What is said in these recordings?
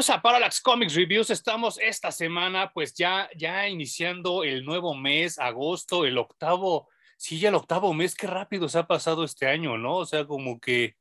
bienvenidos a Parallax Comics Reviews. Estamos esta semana, pues ya, ya iniciando el nuevo mes, agosto, el octavo, sí, ya el octavo mes, qué rápido se ha pasado este año, ¿no? O sea, como que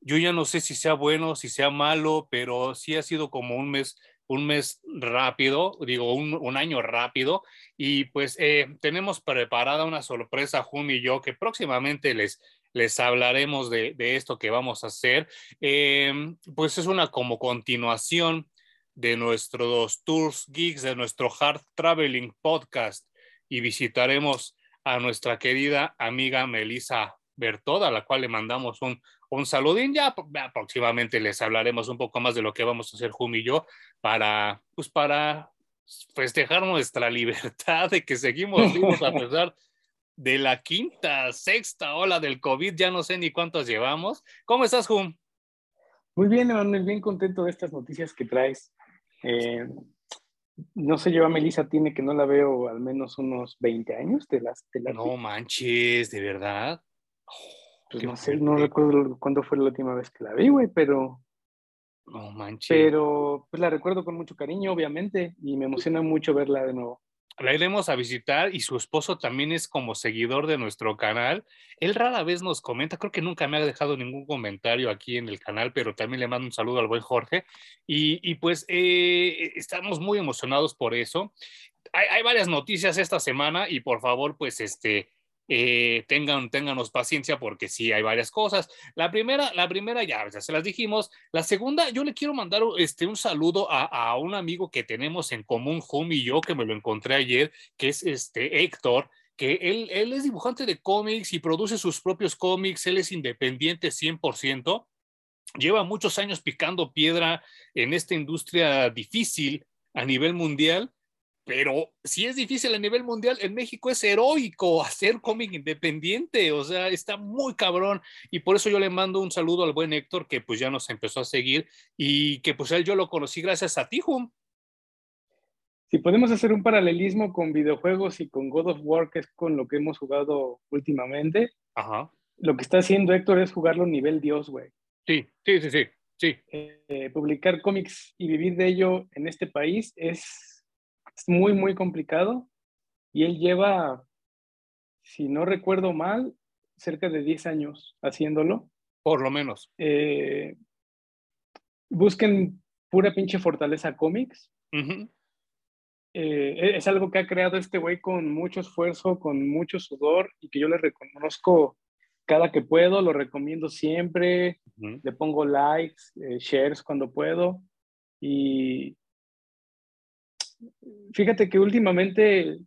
yo ya no sé si sea bueno, si sea malo, pero sí ha sido como un mes, un mes rápido, digo, un, año rápido. Y pues eh, tenemos preparada una sorpresa, Jun y yo, que próximamente les, les hablaremos de, esto que vamos a hacer. Em, pues es una como continuación de nuestros tours geeks, de nuestro Hard Traveling Podcast y visitaremos a nuestra querida amiga Melissa Bertoda, a la cual le mandamos un, un saludín. Ya, próximamente les hablaremos un poco más de lo que vamos a hacer Jumi y yo para, pues para festejar nuestra libertad de que seguimos vivos a pesar de la quinta, sexta ola del COVID, ya no sé ni cuántos llevamos. ¿Cómo estás, Jum? Muy bien, Emanuel, bien contento de estas noticias que traes. Eh, no sé, yo a Melissa tiene que no la veo al menos unos 20 años de las... De no manches, ¿de verdad? pues no sé, no recuerdo cuándo fue la última vez que la vi, güey, pero... No manches. Pero pues la recuerdo con mucho cariño, obviamente, y me emociona mucho verla de nuevo la iremos a visitar y su esposo también es como seguidor de nuestro canal. Él rara vez nos comenta, creo que nunca me ha dejado ningún comentario aquí en el canal, pero también le mando un saludo al buen Jorge. Y, pues eh, estamos muy emocionados por eso. Hay, hay, varias noticias esta semana y por favor, pues este, eh, tengan, ténganos paciencia porque sí hay varias cosas. La primera, la primera ya, se las dijimos. La segunda, yo le quiero mandar este, un saludo a, un amigo que tenemos en común, Hum y yo, que me lo encontré ayer, que es este Héctor que él, él es dibujante de cómics y produce sus propios cómics, él es independiente 100%, lleva muchos años picando piedra en esta industria difícil a nivel mundial pero si es difícil a nivel mundial, en México es heroico hacer cómic independiente, o sea, está muy cabrón y por eso yo le mando un saludo al buen Héctor que pues ya nos empezó a seguir y que pues él yo lo conocí gracias a ti, Hum. Si podemos hacer un paralelismo con videojuegos y con God of War, que es con lo que hemos jugado últimamente, Ajá. lo que está haciendo Héctor es jugarlo nivel Dios, güey. Sí, sí, sí, sí. sí. Eh, publicar cómics y vivir de ello en este país es es muy, muy complicado y él lleva, si no recuerdo mal, cerca de 10 años haciéndolo. Por lo menos. Eh, busquen pura pinche fortaleza cómics. Eh, es algo que ha creado este güey con mucho esfuerzo, con mucho sudor y que yo le reconozco cada que puedo, lo recomiendo siempre, le pongo likes, eh, shares cuando puedo y, Fíjate que últimamente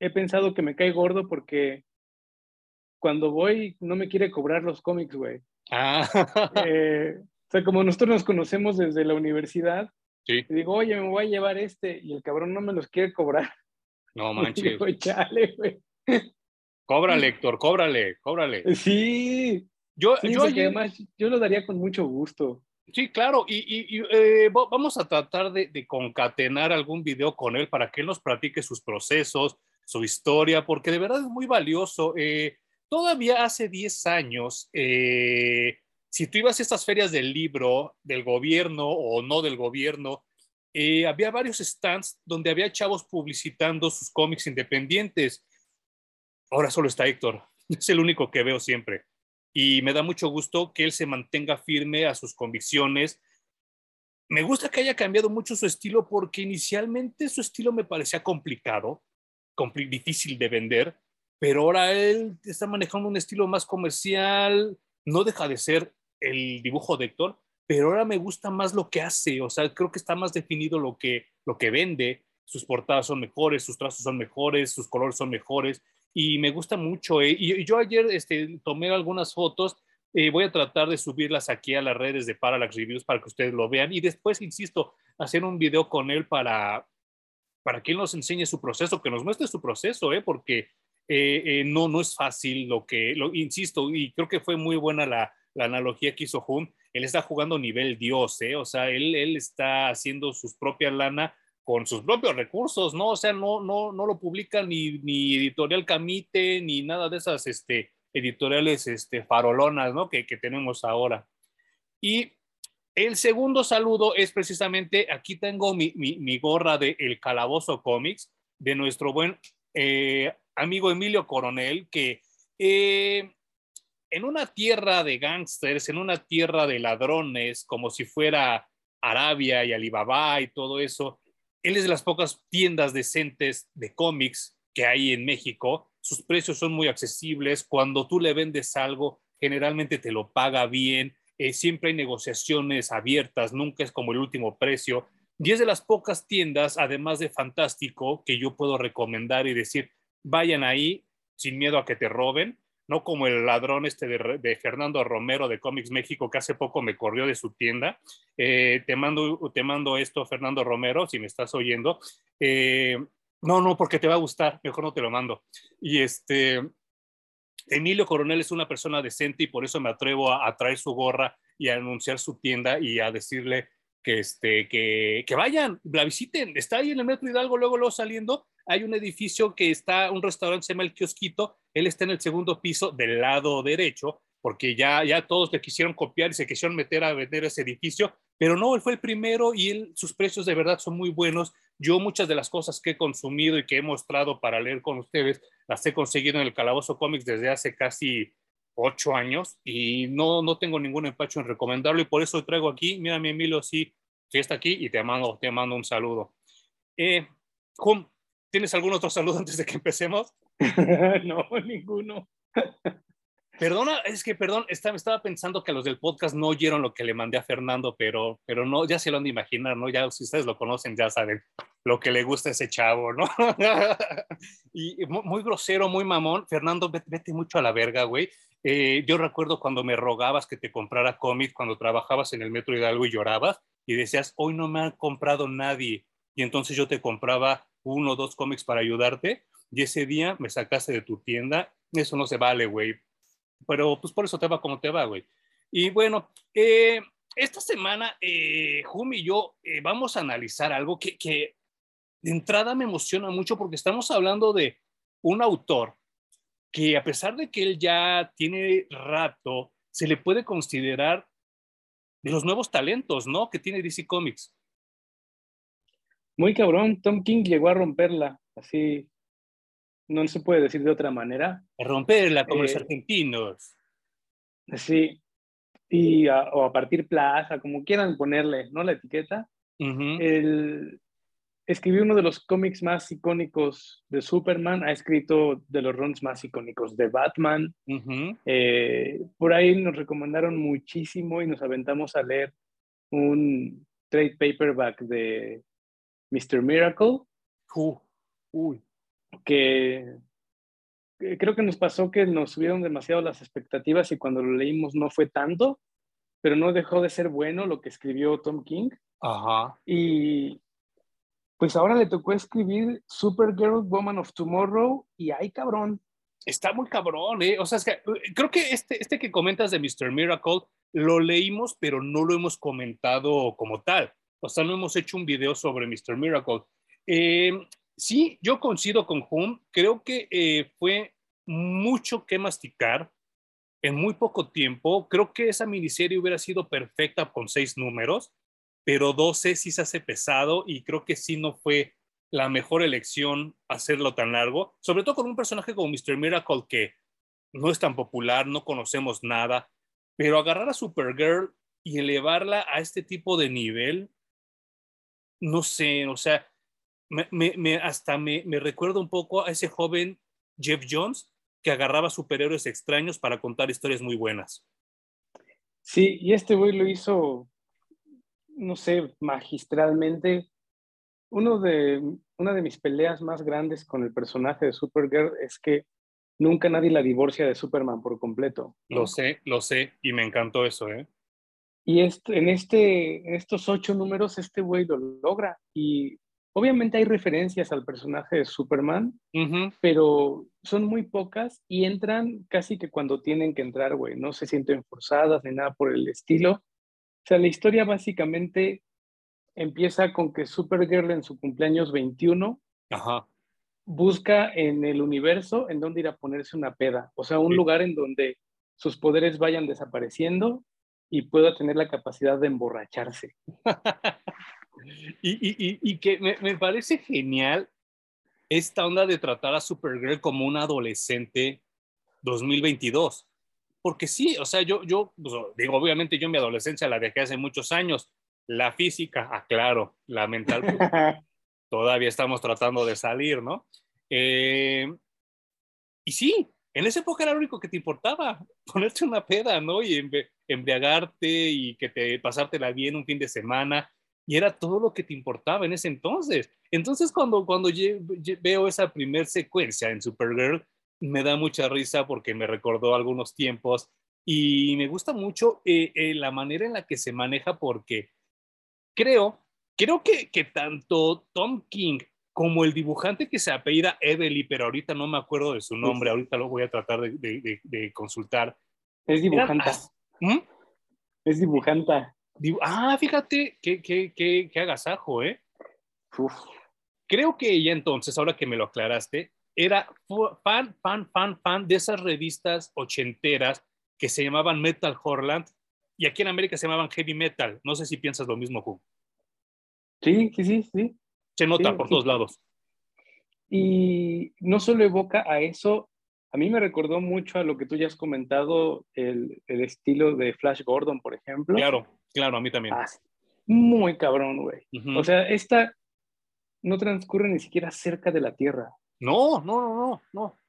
he pensado que me cae gordo porque cuando voy no me quiere cobrar los cómics, güey. Ah. Eh, o sea, como nosotros nos conocemos desde la universidad, sí. digo, oye, me voy a llevar este, y el cabrón no me los quiere cobrar. No manches. Digo, Chale, güey. Cóbrale, Héctor, cóbrale, cóbrale. Sí. Yo, yo además, yo lo daría con mucho gusto. Sí, claro, y, eh, vamos a tratar de, concatenar algún video con él para que él nos platique sus procesos, su historia, porque de verdad es muy valioso. Eh, todavía hace 10 años, eh, si tú ibas a estas ferias del libro, del gobierno o no del gobierno, había varios stands donde había chavos publicitando sus cómics independientes. Ahora solo está Héctor, es el único que veo siempre y me da mucho gusto que él se mantenga firme a sus convicciones. Me gusta que haya cambiado mucho su estilo porque inicialmente su estilo me parecía complicado, difícil de vender, pero ahora él está manejando un estilo más comercial, no deja de ser el dibujo de Héctor, pero ahora me gusta más lo que hace, o sea, creo que está más definido lo que, lo que vende, sus portadas son mejores, sus trazos son mejores, sus colores son mejores, y me gusta mucho. Eh. Y, yo ayer este, tomé algunas fotos, eh, voy a tratar de subirlas aquí a las redes de Parallax Reviews para que ustedes lo vean y después, insisto, hacer un video con él para, para que él nos enseñe su proceso, que nos muestre su proceso, ¿eh? porque eh, no, no es fácil lo que, lo, insisto, y creo que fue muy buena la, la analogía que hizo Jun, él está jugando nivel Dios, ¿eh? o sea, él, él está haciendo sus propias lana con sus propios recursos, ¿no? O sea, no, no, no lo publica ni, ni Editorial Camite, ni nada de esas este, editoriales este, farolonas, ¿no? Que, que tenemos ahora. Y el segundo saludo es precisamente, aquí tengo mi, mi, gorra de El Calabozo Comics, de nuestro buen eh, amigo Emilio Coronel, que eh, en una tierra de gángsters, en una tierra de ladrones, como si fuera Arabia y Alibaba y todo eso, él es de las pocas tiendas decentes de cómics que hay en México. Sus precios son muy accesibles. Cuando tú le vendes algo, generalmente te lo paga bien. Eh, siempre hay negociaciones abiertas, nunca es como el último precio. Y es de las pocas tiendas, además de Fantástico, que yo puedo recomendar y decir, vayan ahí sin miedo a que te roben no como el ladrón este de, Fernando Romero de Comics México que hace poco me corrió de su tienda. Eh, te, mando, te mando esto, Fernando Romero, si me estás oyendo. Eh, no, no, porque te va a gustar, mejor no te lo mando. Y este, Emilio Coronel es una persona decente y por eso me atrevo a, traer su gorra y a anunciar su tienda y a decirle que, este, que, que vayan, la visiten. Está ahí en el Metro Hidalgo, luego, luego saliendo hay un edificio que está, un restaurante se llama El Kiosquito, él está en el segundo piso del lado derecho, porque ya, ya todos le quisieron copiar y se quisieron meter a vender ese edificio, pero no, él fue el primero y sus precios de verdad son muy buenos. Yo muchas de las cosas que he consumido y que he mostrado para leer con ustedes, las he conseguido en el Calabozo Comics desde hace casi ocho años y no, no tengo ningún empacho en recomendarlo y por eso traigo aquí, mira mi Emilio, sí, sí está aquí y te mando, te mando un saludo. Eh, ¿Tienes algún otro saludo antes de que empecemos? no, ninguno. Perdona, es que perdón, estaba, estaba pensando que los del podcast no oyeron lo que le mandé a Fernando, pero, pero no, ya se lo han de imaginar, ¿no? Ya si ustedes lo conocen, ya saben lo que le gusta a ese chavo, ¿no? y muy, grosero, muy mamón. Fernando, vete, mucho a la verga, güey. Eh, yo recuerdo cuando me rogabas que te comprara cómics cuando trabajabas en el Metro Hidalgo y llorabas y decías, hoy no me ha comprado nadie. Y entonces yo te compraba uno o dos cómics para ayudarte y ese día me sacaste de tu tienda, eso no se vale, güey. Pero pues por eso te va como te va, güey. Y bueno, eh, esta semana, eh, Jumi y yo eh, vamos a analizar algo que, que de entrada me emociona mucho porque estamos hablando de un autor que a pesar de que él ya tiene rato, se le puede considerar de los nuevos talentos, ¿no? Que tiene DC Comics. Muy cabrón, Tom King llegó a romperla, así no se puede decir de otra manera. A romperla como los eh, argentinos. Sí, y o a partir plaza, como quieran ponerle, ¿no? La etiqueta. el, escribió uno de los cómics más icónicos de Superman, ha escrito de los runs más icónicos de Batman. Eh, por ahí nos recomendaron muchísimo y nos aventamos a leer un trade paperback de Mr. Miracle. uy. Que, creo que nos pasó que nos subieron demasiado las expectativas y cuando lo leímos no fue tanto, pero no dejó de ser bueno lo que escribió Tom King. Ajá. Y pues ahora le tocó escribir Supergirl, Woman of Tomorrow y ay cabrón. Está muy cabrón, ¿eh? O sea, es que creo que este, este que comentas de Mr. Miracle lo leímos, pero no lo hemos comentado como tal. O sea, no hemos hecho un video sobre Mr. Miracle. Eh, sí, yo coincido con Hum. Creo que eh, fue mucho que masticar en muy poco tiempo. Creo que esa miniserie hubiera sido perfecta con seis números, pero 12 sí se hace pesado y creo que sí no fue la mejor elección hacerlo tan largo, sobre todo con un personaje como Mr. Miracle que no es tan popular, no conocemos nada, pero agarrar a Supergirl y elevarla a este tipo de nivel no sé, o sea, me, hasta me, me recuerda un poco a ese joven Jeff Jones que agarraba superhéroes extraños para contar historias muy buenas. Sí, y este güey lo hizo, no sé, magistralmente. Uno de, una de mis peleas más grandes con el personaje de Supergirl es que nunca nadie la divorcia de Superman por completo. Lo sé, lo sé, y me encantó eso, ¿eh? Y en, este, en estos ocho números, este güey lo logra. Y obviamente hay referencias al personaje de Superman, pero son muy pocas y entran casi que cuando tienen que entrar, güey. No se sienten forzadas ni nada por el estilo. O sea, la historia básicamente empieza con que Supergirl en su cumpleaños 21 busca en el universo en dónde ir a ponerse una peda, o sea, un lugar en donde sus poderes vayan desapareciendo y pueda tener la capacidad de emborracharse. y, que me, me, parece genial esta onda de tratar a Supergirl como una adolescente 2022. Porque sí, o sea, yo, yo pues, digo, obviamente yo mi adolescencia la dejé hace muchos años. La física, aclaro, la mental, pues, todavía estamos tratando de salir, ¿no? Eh, y sí, en esa época era lo único que te importaba, ponerte una peda, ¿no? Y embriagarte y que te pasártela bien un fin de semana. Y era todo lo que te importaba en ese entonces. Entonces, cuando, cuando veo esa primer secuencia en Supergirl, me da mucha risa porque me recordó algunos tiempos y me gusta mucho eh, eh, la manera en la que se maneja porque creo, creo que, que tanto Tom King como el dibujante que se apellida Evely, pero ahorita no me acuerdo de su nombre, ahorita lo voy a tratar de, de, consultar. Es dibujanta. ¿Mm? Es dibujanta. Ah, fíjate, qué, qué, qué, qué agasajo, ¿eh? Creo que ella entonces, ahora que me lo aclaraste, era fan, fan, fan, fan de esas revistas ochenteras que se llamaban Metal Horland y aquí en América se llamaban Heavy Metal. No sé si piensas lo mismo, Ju. Sí, sí, sí, sí. Se nota por todos lados. Y no solo evoca a eso, a mí me recordó mucho a lo que tú ya has comentado, el, el estilo de Flash Gordon, por ejemplo. Claro, claro, a mí también. Ah, muy cabrón, güey. O sea, esta no transcurre ni siquiera cerca de la Tierra. No, no, no, no, no.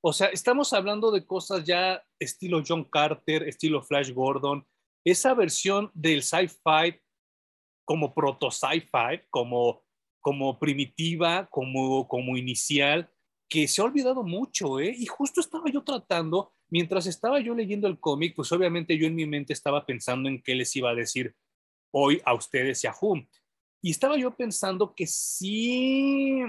O sea, estamos hablando de cosas ya estilo John Carter, estilo Flash Gordon, esa versión del sci-fi como proto sci-fi, como, como primitiva, como, como inicial, que se ha olvidado mucho, ¿eh? Y justo estaba yo tratando, mientras estaba yo leyendo el cómic, pues obviamente yo en mi mente estaba pensando en qué les iba a decir hoy a ustedes y a Hum. Y estaba yo pensando que sí,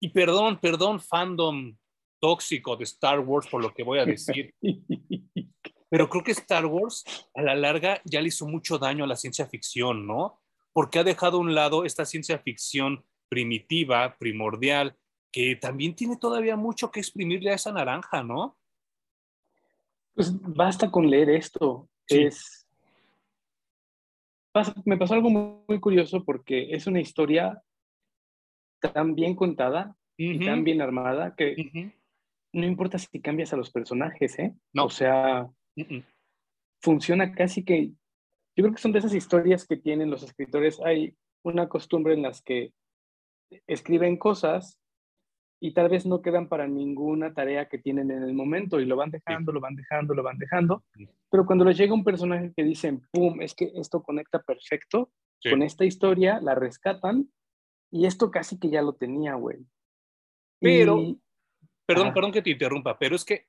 y perdón, perdón, fandom tóxico de Star Wars por lo que voy a decir. Pero creo que Star Wars a la larga ya le hizo mucho daño a la ciencia ficción, ¿no? Porque ha dejado a un lado esta ciencia ficción primitiva, primordial, que también tiene todavía mucho que exprimirle a esa naranja, ¿no? Pues basta con leer esto. Es... me pasó algo muy curioso porque es una historia tan bien contada y tan bien armada que no importa si cambias a los personajes, ¿eh? No. O sea, funciona casi que... Yo creo que son de esas historias que tienen los escritores. Hay una costumbre en las que escriben cosas y tal vez no quedan para ninguna tarea que tienen en el momento y lo van dejando, lo van dejando, lo van dejando. Pero cuando les llega un personaje que dicen, ¡pum!, es que esto conecta perfecto con esta historia, la rescatan y esto casi que ya lo tenía, güey. Pero, perdón, perdón que te interrumpa, pero es que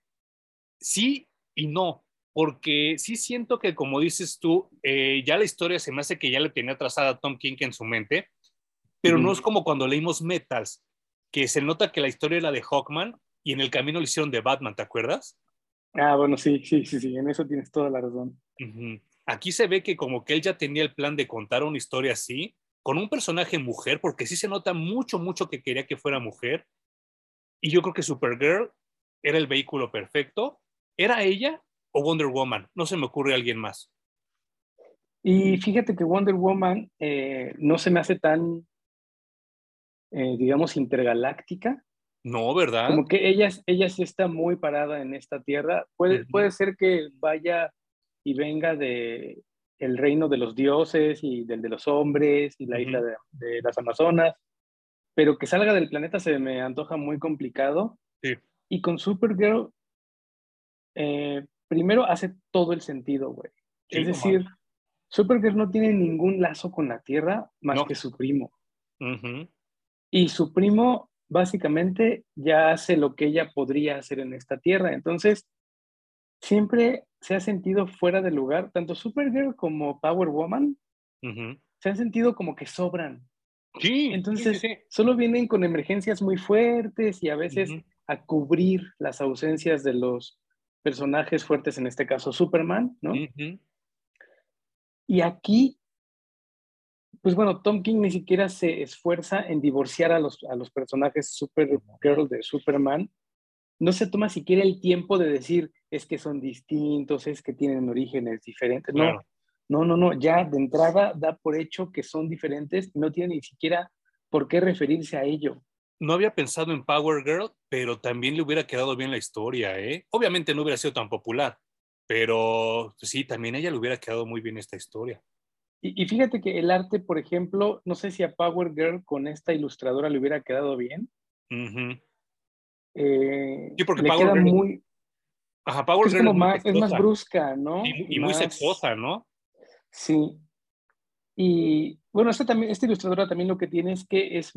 sí y no, porque sí siento que, como dices tú, eh, ya la historia se me hace que ya le tenía trazada Tom King en su mente, pero no es como cuando leímos Metals, que se nota que la historia era de Hawkman y en el camino lo hicieron de Batman, ¿te acuerdas? Ah, bueno, sí, sí, sí, sí, en eso tienes toda la razón. Aquí se ve que como que él ya tenía el plan de contar una historia así, con un personaje mujer, porque sí se nota mucho, mucho que quería que fuera mujer. Y yo creo que Supergirl era el vehículo perfecto. ¿Era ella o Wonder Woman? No se me ocurre alguien más. Y fíjate que Wonder Woman eh, no se me hace tan, eh, digamos, intergaláctica. No, ¿verdad? Como que ella, ella sí está muy parada en esta tierra. Puede, puede ser que vaya y venga de, el reino de los dioses y del de los hombres y la isla de, las Amazonas, pero que salga del planeta se me antoja muy complicado. Y con Supergirl, eh, primero hace todo el sentido, güey. es decir, Supergirl no tiene ningún lazo con la Tierra más que su primo. Y su primo básicamente ya hace lo que ella podría hacer en esta Tierra. Entonces, siempre se ha sentido fuera de lugar, tanto Supergirl como Power Woman se han sentido como que sobran. Sí. Entonces, solo vienen con emergencias muy fuertes y a veces a cubrir las ausencias de los personajes fuertes, en este caso Superman, ¿no? Y aquí pues bueno, Tom King ni siquiera se esfuerza en divorciar a los, a los personajes Supergirl de Superman. No se toma siquiera el tiempo de decir, es que son distintos, es que tienen orígenes diferentes. No, no, no, no. Ya de entrada da por hecho que son diferentes y no tiene ni siquiera por qué referirse a ello. No había pensado en Power Girl, pero también le hubiera quedado bien la historia, ¿eh? Obviamente no hubiera sido tan popular, pero sí, también a ella le hubiera quedado muy bien esta historia. Y, fíjate que el arte, por ejemplo, no sé si a Power Girl con esta ilustradora le hubiera quedado bien. Eh, sí, porque Power Girl... muy... Ajá, Power Girl es, más, es más brusca, ¿no? Y, muy sexosa, ¿no? Sí. Y bueno, esta, también, esta ilustradora también lo que tiene es que es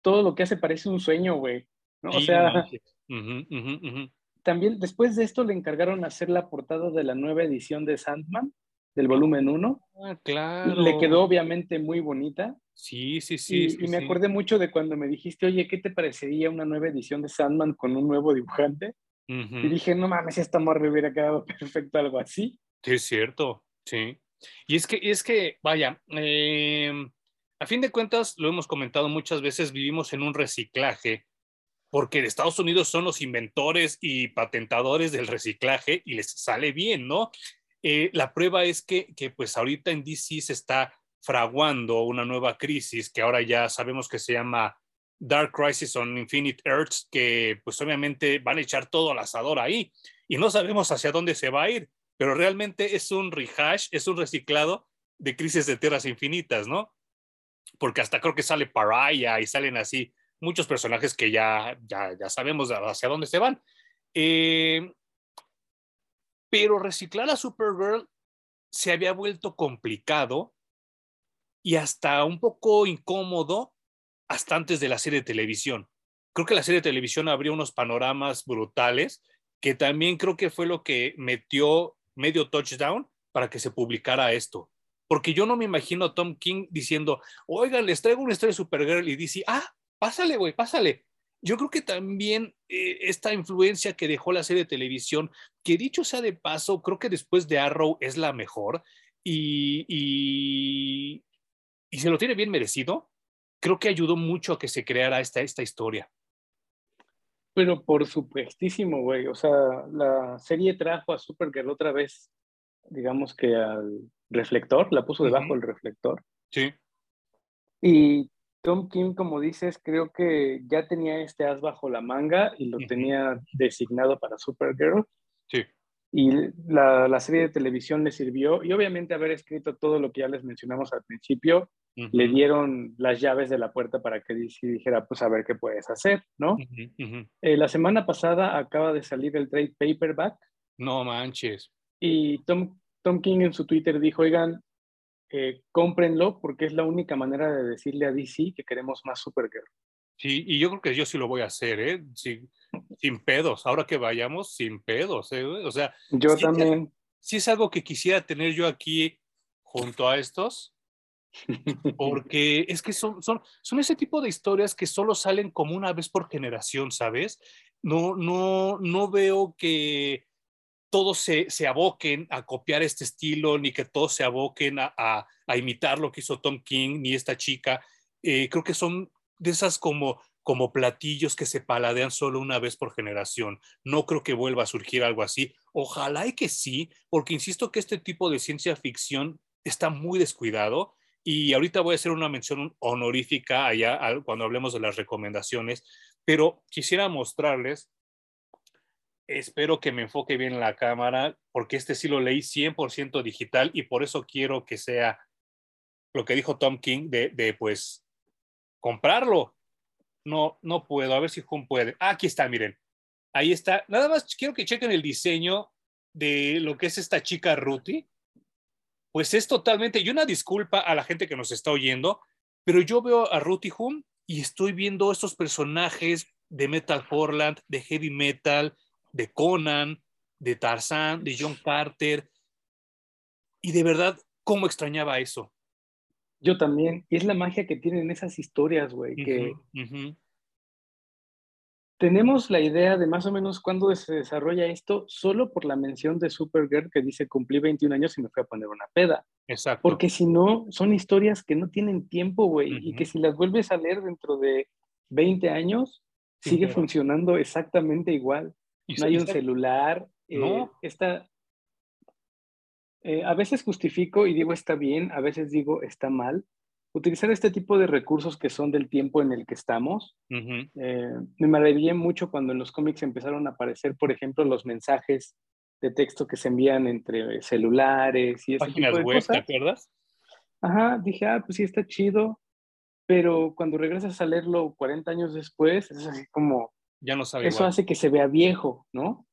todo lo que hace parece un sueño, güey. ¿no? o sea, también después de esto le encargaron hacer la portada de la nueva edición de Sandman del volumen 1. Ah, claro. Le quedó obviamente muy bonita. Sí, sí, sí. Y, me acordé mucho de cuando me dijiste, oye, ¿qué te parecería una nueva edición de Sandman con un nuevo dibujante? Y dije, no mames, esta morra hubiera quedado perfecto algo así. Sí, es cierto, sí. Y es que, es que vaya, em, a fin de cuentas, lo hemos comentado muchas veces, vivimos en un reciclaje, porque Estados Unidos son los inventores y patentadores del reciclaje y les sale bien, ¿no? Eh, la prueba es que, pues ahorita en DC se está fraguando una nueva crisis que ahora ya sabemos que se llama Dark Crisis on Infinite Earths, que pues obviamente van a echar todo al asador ahí y no sabemos hacia dónde se va a ir, pero realmente es un rehash, es un reciclado de crisis de tierras infinitas, ¿no? Porque hasta creo que sale Paraya y salen así muchos personajes que ya, ya, ya sabemos hacia dónde se van. Eh, pero reciclar a Supergirl se había vuelto complicado y hasta un poco incómodo hasta antes de la serie de televisión. Creo que la serie de televisión abrió unos panoramas brutales, que también creo que fue lo que metió medio touchdown para que se publicara esto. Porque yo no me imagino a Tom King diciendo, oigan, les traigo una historia de Supergirl y dice, ah, pásale, güey, pásale yo creo que también eh, esta influencia que dejó la serie de televisión, que dicho sea de paso, creo que después de Arrow es la mejor y, y, se lo tiene bien merecido, creo que ayudó mucho a que se creara esta, esta historia. Pero por supuestísimo, güey. O sea, la serie trajo a Supergirl otra vez, digamos que al reflector, la puso debajo del reflector. Sí. Y Tom Kim, como dices, creo que ya tenía este as bajo la manga y lo tenía designado para Supergirl. Sí. Y la, serie de televisión le sirvió, y obviamente haber escrito todo lo que ya les mencionamos al principio, le dieron las llaves de la puerta para que dijera, pues a ver qué puedes hacer, ¿no? Eh, la semana pasada acaba de salir el trade paperback. No manches. Y Tom, Tom King en su Twitter dijo, oigan, eh, cómprenlo porque es la única manera de decirle a DC que queremos más Supergirl. Sí, y yo creo que yo sí lo voy a hacer, ¿eh? Sin, sin pedos. Ahora que vayamos, sin pedos, ¿eh? O sea. Yo también. sí es algo que quisiera tener yo aquí junto a estos, porque es que son, son, son ese tipo de historias que solo salen como una vez por generación, ¿sabes? No, no, no veo que todos se, se, aboquen a copiar este estilo, ni que todos se aboquen a, a, imitar lo que hizo Tom King, ni esta chica. Eh, creo que son de esas como, como platillos que se paladean solo una vez por generación. No creo que vuelva a surgir algo así. Ojalá y que sí, porque insisto que este tipo de ciencia ficción está muy descuidado. Y ahorita voy a hacer una mención honorífica allá cuando hablemos de las recomendaciones, pero quisiera mostrarles espero que me enfoque bien la cámara, porque este sí lo leí 100% digital y por eso quiero que sea lo que dijo Tom King de, pues comprarlo. No, no puedo, a ver si Jun puede. Ah, aquí está, miren. Ahí está. Nada más quiero que chequen el diseño de lo que es esta chica Ruthie. Pues es totalmente, y una disculpa a la gente que nos está oyendo, pero yo veo a Ruthie Hum y estoy viendo estos personajes de Metal Portland, de Heavy Metal, de Conan, de Tarzán, de John Carter. Y de verdad, ¿cómo extrañaba eso? Yo también. Y es la magia que tienen esas historias, güey, que tenemos la idea de más o menos cuándo se desarrolla esto solo por la mención de Supergirl que dice cumplí 21 años y me fui a poner una peda. Exacto. Porque si no, son historias que no tienen tiempo, güey, y que si las vuelves a leer dentro de 20 años, sigue funcionando exactamente igual. No hay un celular. Eh, no. esta, eh, a veces justifico y digo está bien, a veces digo está mal, utilizar este tipo de recursos que son del tiempo en el que estamos. Eh, me maravillé mucho cuando en los cómics empezaron a aparecer, por ejemplo, los mensajes de texto que se envían entre celulares y ese tipo de web, ¿te acuerdas? Ajá, dije, ah, pues sí, está chido, pero cuando regresas a leerlo 40 años después, es así como... Ya no sabe Eso hace que se vea viejo, ¿no?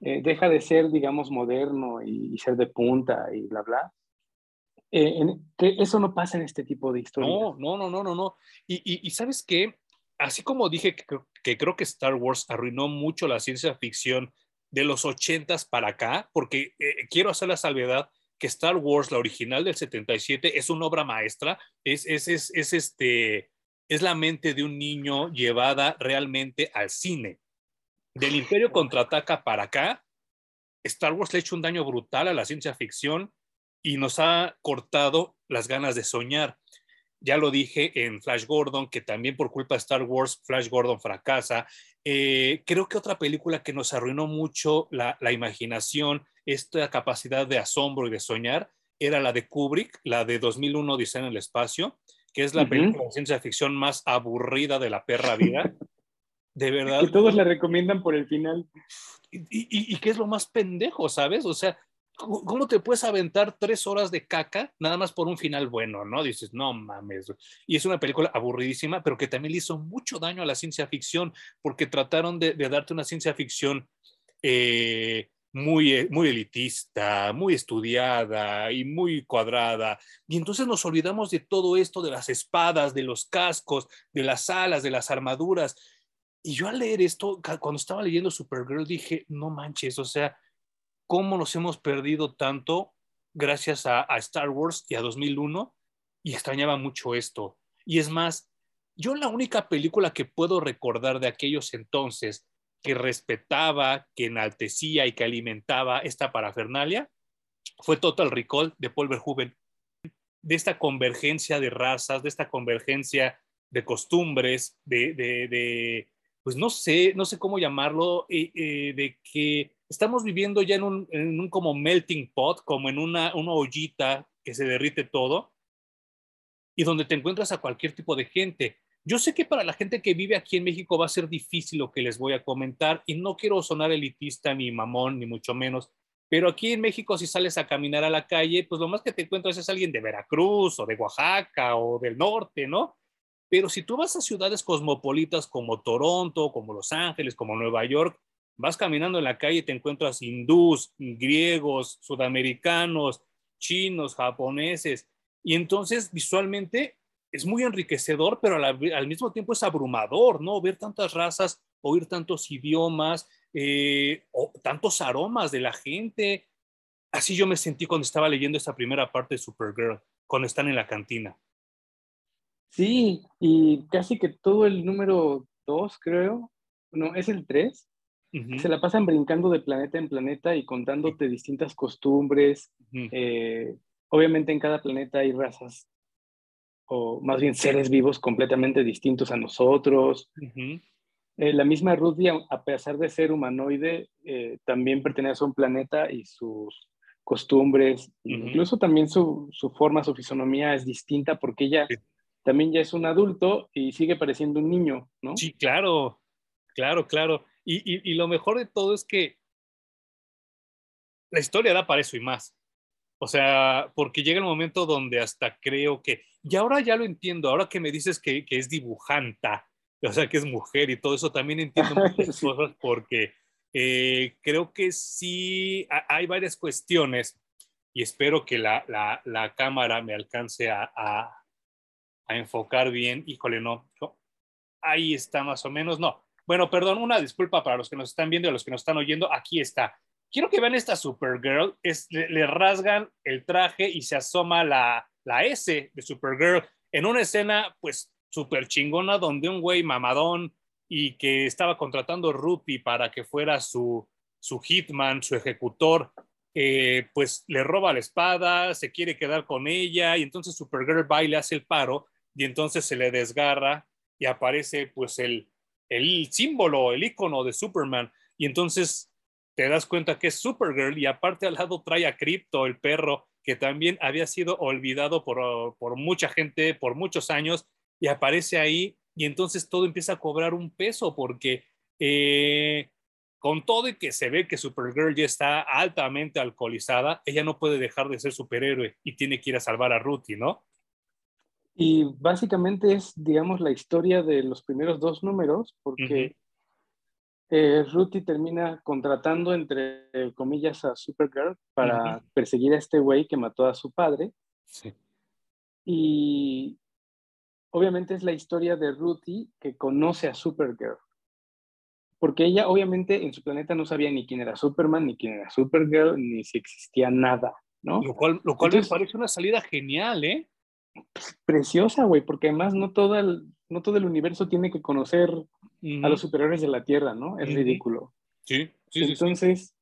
Eh, deja de ser, digamos, moderno y, y, ser de punta y bla, bla. Eh, que eso no pasa en este tipo de historias. No, no, no, no, no, no. Y, y, sabes qué, así como dije que, que, creo que Star Wars arruinó mucho la ciencia ficción de los ochentas para acá, porque eh, quiero hacer la salvedad que Star Wars, la original del 77, es una obra maestra, es, es, es, es, este, es la mente de un niño llevada realmente al cine. Del Imperio contraataca para acá, Star Wars le ha hecho un daño brutal a la ciencia ficción y nos ha cortado las ganas de soñar. Ya lo dije en Flash Gordon, que también por culpa de Star Wars, Flash Gordon fracasa. Eh, creo que otra película que nos arruinó mucho la, imaginación, esta capacidad de asombro y de soñar, era la de Kubrick, la de 2001, Diseño en el Espacio, que es la película de ciencia ficción más aburrida de la perra vida. De verdad. Que todos la recomiendan por el final. Y, y, y, que es lo más pendejo, ¿sabes? O sea, ¿cómo te puedes aventar tres horas de caca nada más por un final bueno, no? Dices, no mames. Y es una película aburridísima, pero que también le hizo mucho daño a la ciencia ficción, porque trataron de, darte una ciencia ficción eh, muy, eh, muy elitista, muy estudiada y muy cuadrada. Y entonces nos olvidamos de todo esto, de las espadas, de los cascos, de las alas, de las armaduras. Y yo al leer esto, cuando estaba leyendo Supergirl, dije, no manches, o sea, cómo nos hemos perdido tanto gracias a, Star Wars y a 2001 y extrañaba mucho esto. Y es más, yo la única película que puedo recordar de aquellos entonces que respetaba, que enaltecía y que alimentaba esta parafernalia fue Total Recall de Paul Verhoeven. De esta convergencia de razas, de esta convergencia de costumbres, de, pues no sé, no sé cómo llamarlo, eh, eh, de que estamos viviendo ya en un, como melting pot, como en una, una ollita que se derrite todo y donde te encuentras a cualquier tipo de gente. Yo sé que para la gente que vive aquí en México va a ser difícil lo que les voy a comentar y no quiero sonar elitista ni mamón, ni mucho menos, pero aquí en México si sales a caminar a la calle, pues lo más que te encuentras es alguien de Veracruz o de Oaxaca o del norte, ¿no? Pero si tú vas a ciudades cosmopolitas como Toronto, como Los Ángeles, como Nueva York, Vas caminando en la calle te encuentras hindús, griegos, sudamericanos, chinos, japoneses. Y entonces visualmente es muy enriquecedor, pero al, mismo tiempo es abrumador, ¿no? Ver tantas razas, oír tantos idiomas, eh, o tantos aromas de la gente. Así yo me sentí cuando estaba leyendo esta primera parte de Supergirl, cuando están en la cantina. Sí, y casi que todo el número dos, creo, no, es el tres, se la pasan brincando de planeta en planeta y contándote distintas costumbres. Eh, obviamente en cada planeta hay razas, o más bien seres vivos completamente distintos a nosotros. Eh, la misma Ruthie, a pesar de ser humanoide, eh, también pertenece a un planeta y sus costumbres, incluso también su, su, forma, su fisonomía es distinta porque ella también ya es un adulto y sigue pareciendo un niño, ¿no? Sí, claro, claro, claro. Y, lo mejor de todo es que la historia da para eso y más. O sea, porque llega el momento donde hasta creo que, y ahora ya lo entiendo, ahora que me dices que, es dibujanta, o sea, que es mujer y todo eso, también entiendo muchas cosas porque eh, creo que sí hay varias cuestiones y espero que la, cámara me alcance a, a, enfocar bien. Híjole, no, ahí está más o menos, no, bueno, perdón, una disculpa para los que nos están viendo y a los que nos están oyendo. Aquí está. Quiero que vean esta Supergirl. Es, le, rasgan el traje y se asoma la, la S de Supergirl en una escena, pues, súper chingona, donde un güey mamadón y que estaba contratando Ruthie para que fuera su, su hitman, su ejecutor, eh, pues le roba la espada, se quiere quedar con ella y entonces Supergirl va y le hace el paro y entonces se le desgarra y aparece pues el, el símbolo, el icono de Superman y entonces te das cuenta que es Supergirl y aparte al lado trae a Crypto, el perro, que también había sido olvidado por, por mucha gente por muchos años y aparece ahí y entonces todo empieza a cobrar un peso porque eh, con todo y que se ve que Supergirl ya está altamente alcoholizada, ella no puede dejar de ser superhéroe y tiene que ir a salvar a Ruthie, ¿no? Y básicamente es, digamos, la historia de los primeros dos números, porque eh, Ruthie termina contratando, entre comillas, a Supergirl para perseguir a este güey que mató a su padre. Sí. Y obviamente es la historia de Ruthie que conoce a Supergirl. Porque ella obviamente en su planeta no sabía ni quién era Superman, ni quién era Supergirl, ni si existía nada, ¿no? Lo cual, lo cual me parece una salida genial, ¿eh? Preciosa, güey, porque además no todo, el, no todo el universo tiene que conocer a los superiores de la Tierra, ¿no? Es ridículo. Sí, sí, Entonces,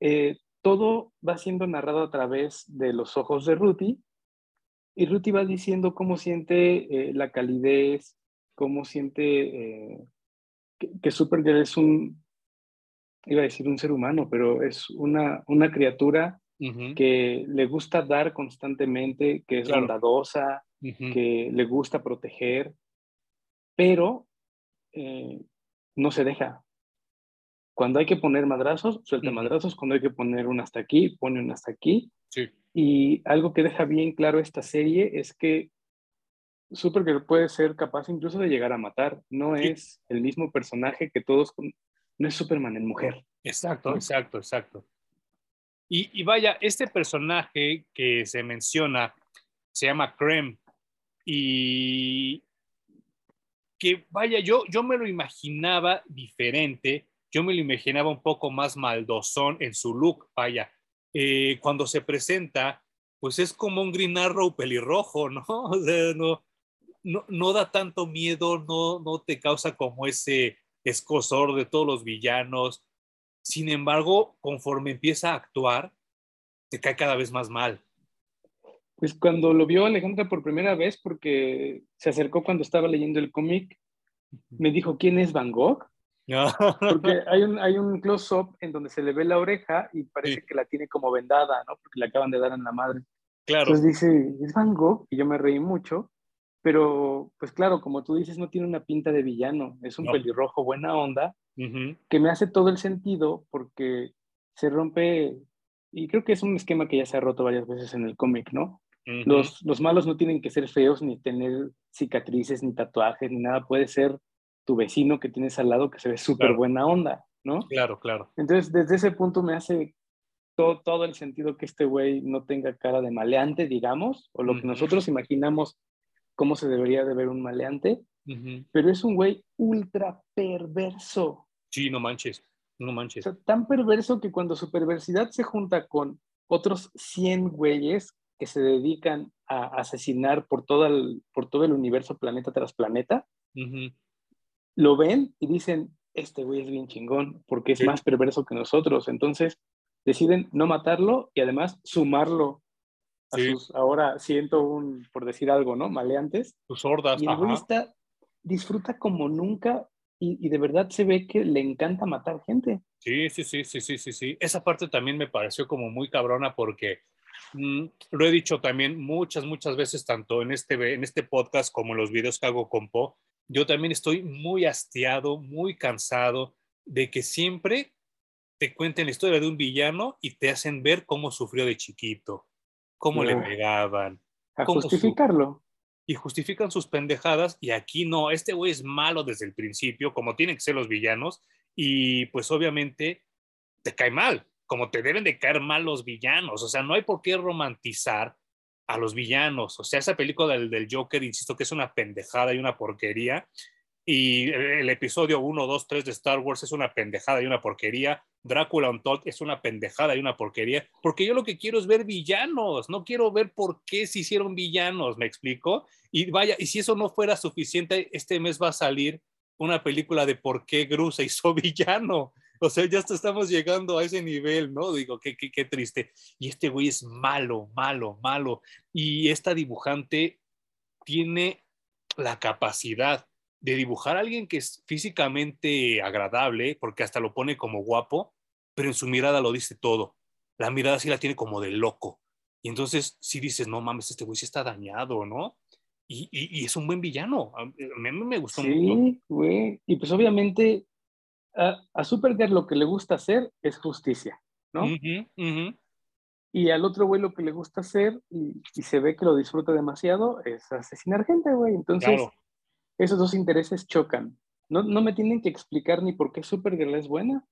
eh, todo va siendo narrado a través de los ojos de Ruthie y Ruthie va diciendo cómo siente eh, la calidez, cómo siente eh, que, Supergirl es un, iba a decir un ser humano, pero es una, una criatura que le gusta dar constantemente, que es bondadosa, que le gusta proteger, pero eh, no se deja. Cuando hay que poner madrazos, suelta madrazos. Cuando hay que poner un hasta aquí, pone un hasta aquí. Sí. Y algo que deja bien claro esta serie es que Supergirl puede ser capaz incluso de llegar a matar. No es el mismo personaje que todos. No es Superman en mujer. Exacto, exacto, exacto. Y, y, vaya, este personaje que se menciona se llama Krem. Y que vaya, yo, yo me lo imaginaba diferente. Yo me lo imaginaba un poco más maldosón en su look. Vaya, eh, cuando se presenta, pues es como un Green Arrow pelirrojo, ¿no? no, no, da tanto miedo, no, no te causa como ese escosor de todos los villanos. Sin embargo, conforme empieza a actuar, te cae cada vez más mal. Pues cuando lo vio Alejandra por primera vez, porque se acercó cuando estaba leyendo el cómic, me dijo, ¿quién es Van Gogh? Porque hay un, hay un close-up en donde se le ve la oreja y parece que la tiene como vendada, ¿no? Porque le acaban de dar en la madre. Claro. Entonces dice, ¿es Van Gogh? Y yo me reí mucho. Pero, pues claro, como tú dices, no tiene una pinta de villano. Es un pelirrojo buena onda que me hace todo el sentido porque se rompe, y creo que es un esquema que ya se ha roto varias veces en el cómic, ¿no? Los, los malos no tienen que ser feos, ni tener cicatrices, ni tatuajes, ni nada. Puede ser tu vecino que tienes al lado que se ve súper buena onda, ¿no? Claro, claro. Entonces, desde ese punto me hace todo, todo el sentido que este güey no tenga cara de maleante, digamos, o lo que nosotros imaginamos cómo se debería de ver un maleante, pero es un güey ultra perverso. Sí, no manches, no manches. O sea, tan perverso que cuando su perversidad se junta con otros 100 güeyes que se dedican a asesinar por todo el, por todo el universo, planeta tras planeta, lo ven y dicen, este güey es bien chingón porque es más perverso que nosotros. Entonces deciden no matarlo y además sumarlo a sus, ahora siento un, por decir algo, ¿no? Maleantes. Sus hordas. Y el güey disfruta como nunca y, de verdad se ve que le encanta matar gente. Sí, sí, sí, sí, sí, sí, sí. Esa parte también me pareció como muy cabrona porque lo he dicho también muchas, muchas veces, tanto en este, en este podcast como en los videos que hago con Po, yo también estoy muy hastiado, muy cansado de que siempre te cuenten la historia de un villano y te hacen ver cómo sufrió de chiquito, cómo le pegaban. A justificarlo. Y justifican sus pendejadas y aquí no, este güey es malo desde el principio, como tienen que ser los villanos, y pues obviamente te cae mal, como te deben de caer mal los villanos, o sea, no hay por qué romantizar a los villanos. O sea, esa película del, del, Joker, insisto que es una pendejada y una porquería. Y el, episodio 1, 2, 3 de Star Wars es una pendejada y una porquería. Drácula Untold es una pendejada y una porquería. Porque yo lo que quiero es ver villanos. No quiero ver por qué se hicieron villanos, ¿me explico? Y vaya, y si eso no fuera suficiente, este mes va a salir una película de por qué Gru se hizo villano. O sea, ya estamos llegando a ese nivel, ¿no? Digo, qué, qué, qué triste. Y este güey es malo, malo, malo. Y esta dibujante tiene la capacidad de dibujar a alguien que es físicamente agradable, porque hasta lo pone como guapo, pero en su mirada lo dice todo. La mirada sí la tiene como de loco. Y entonces sí dices, no mames, este güey sí está dañado, ¿no? Y, es un buen villano. A mí me gustó mucho. Sí, güey. Y pues obviamente a, a, Supergirl lo que le gusta hacer es justicia, ¿no? Y al otro güey lo que le gusta hacer, y, y, se ve que lo disfruta demasiado, es asesinar gente, güey. Entonces, esos dos intereses chocan. No, no me tienen que explicar ni por qué Supergirl es buena,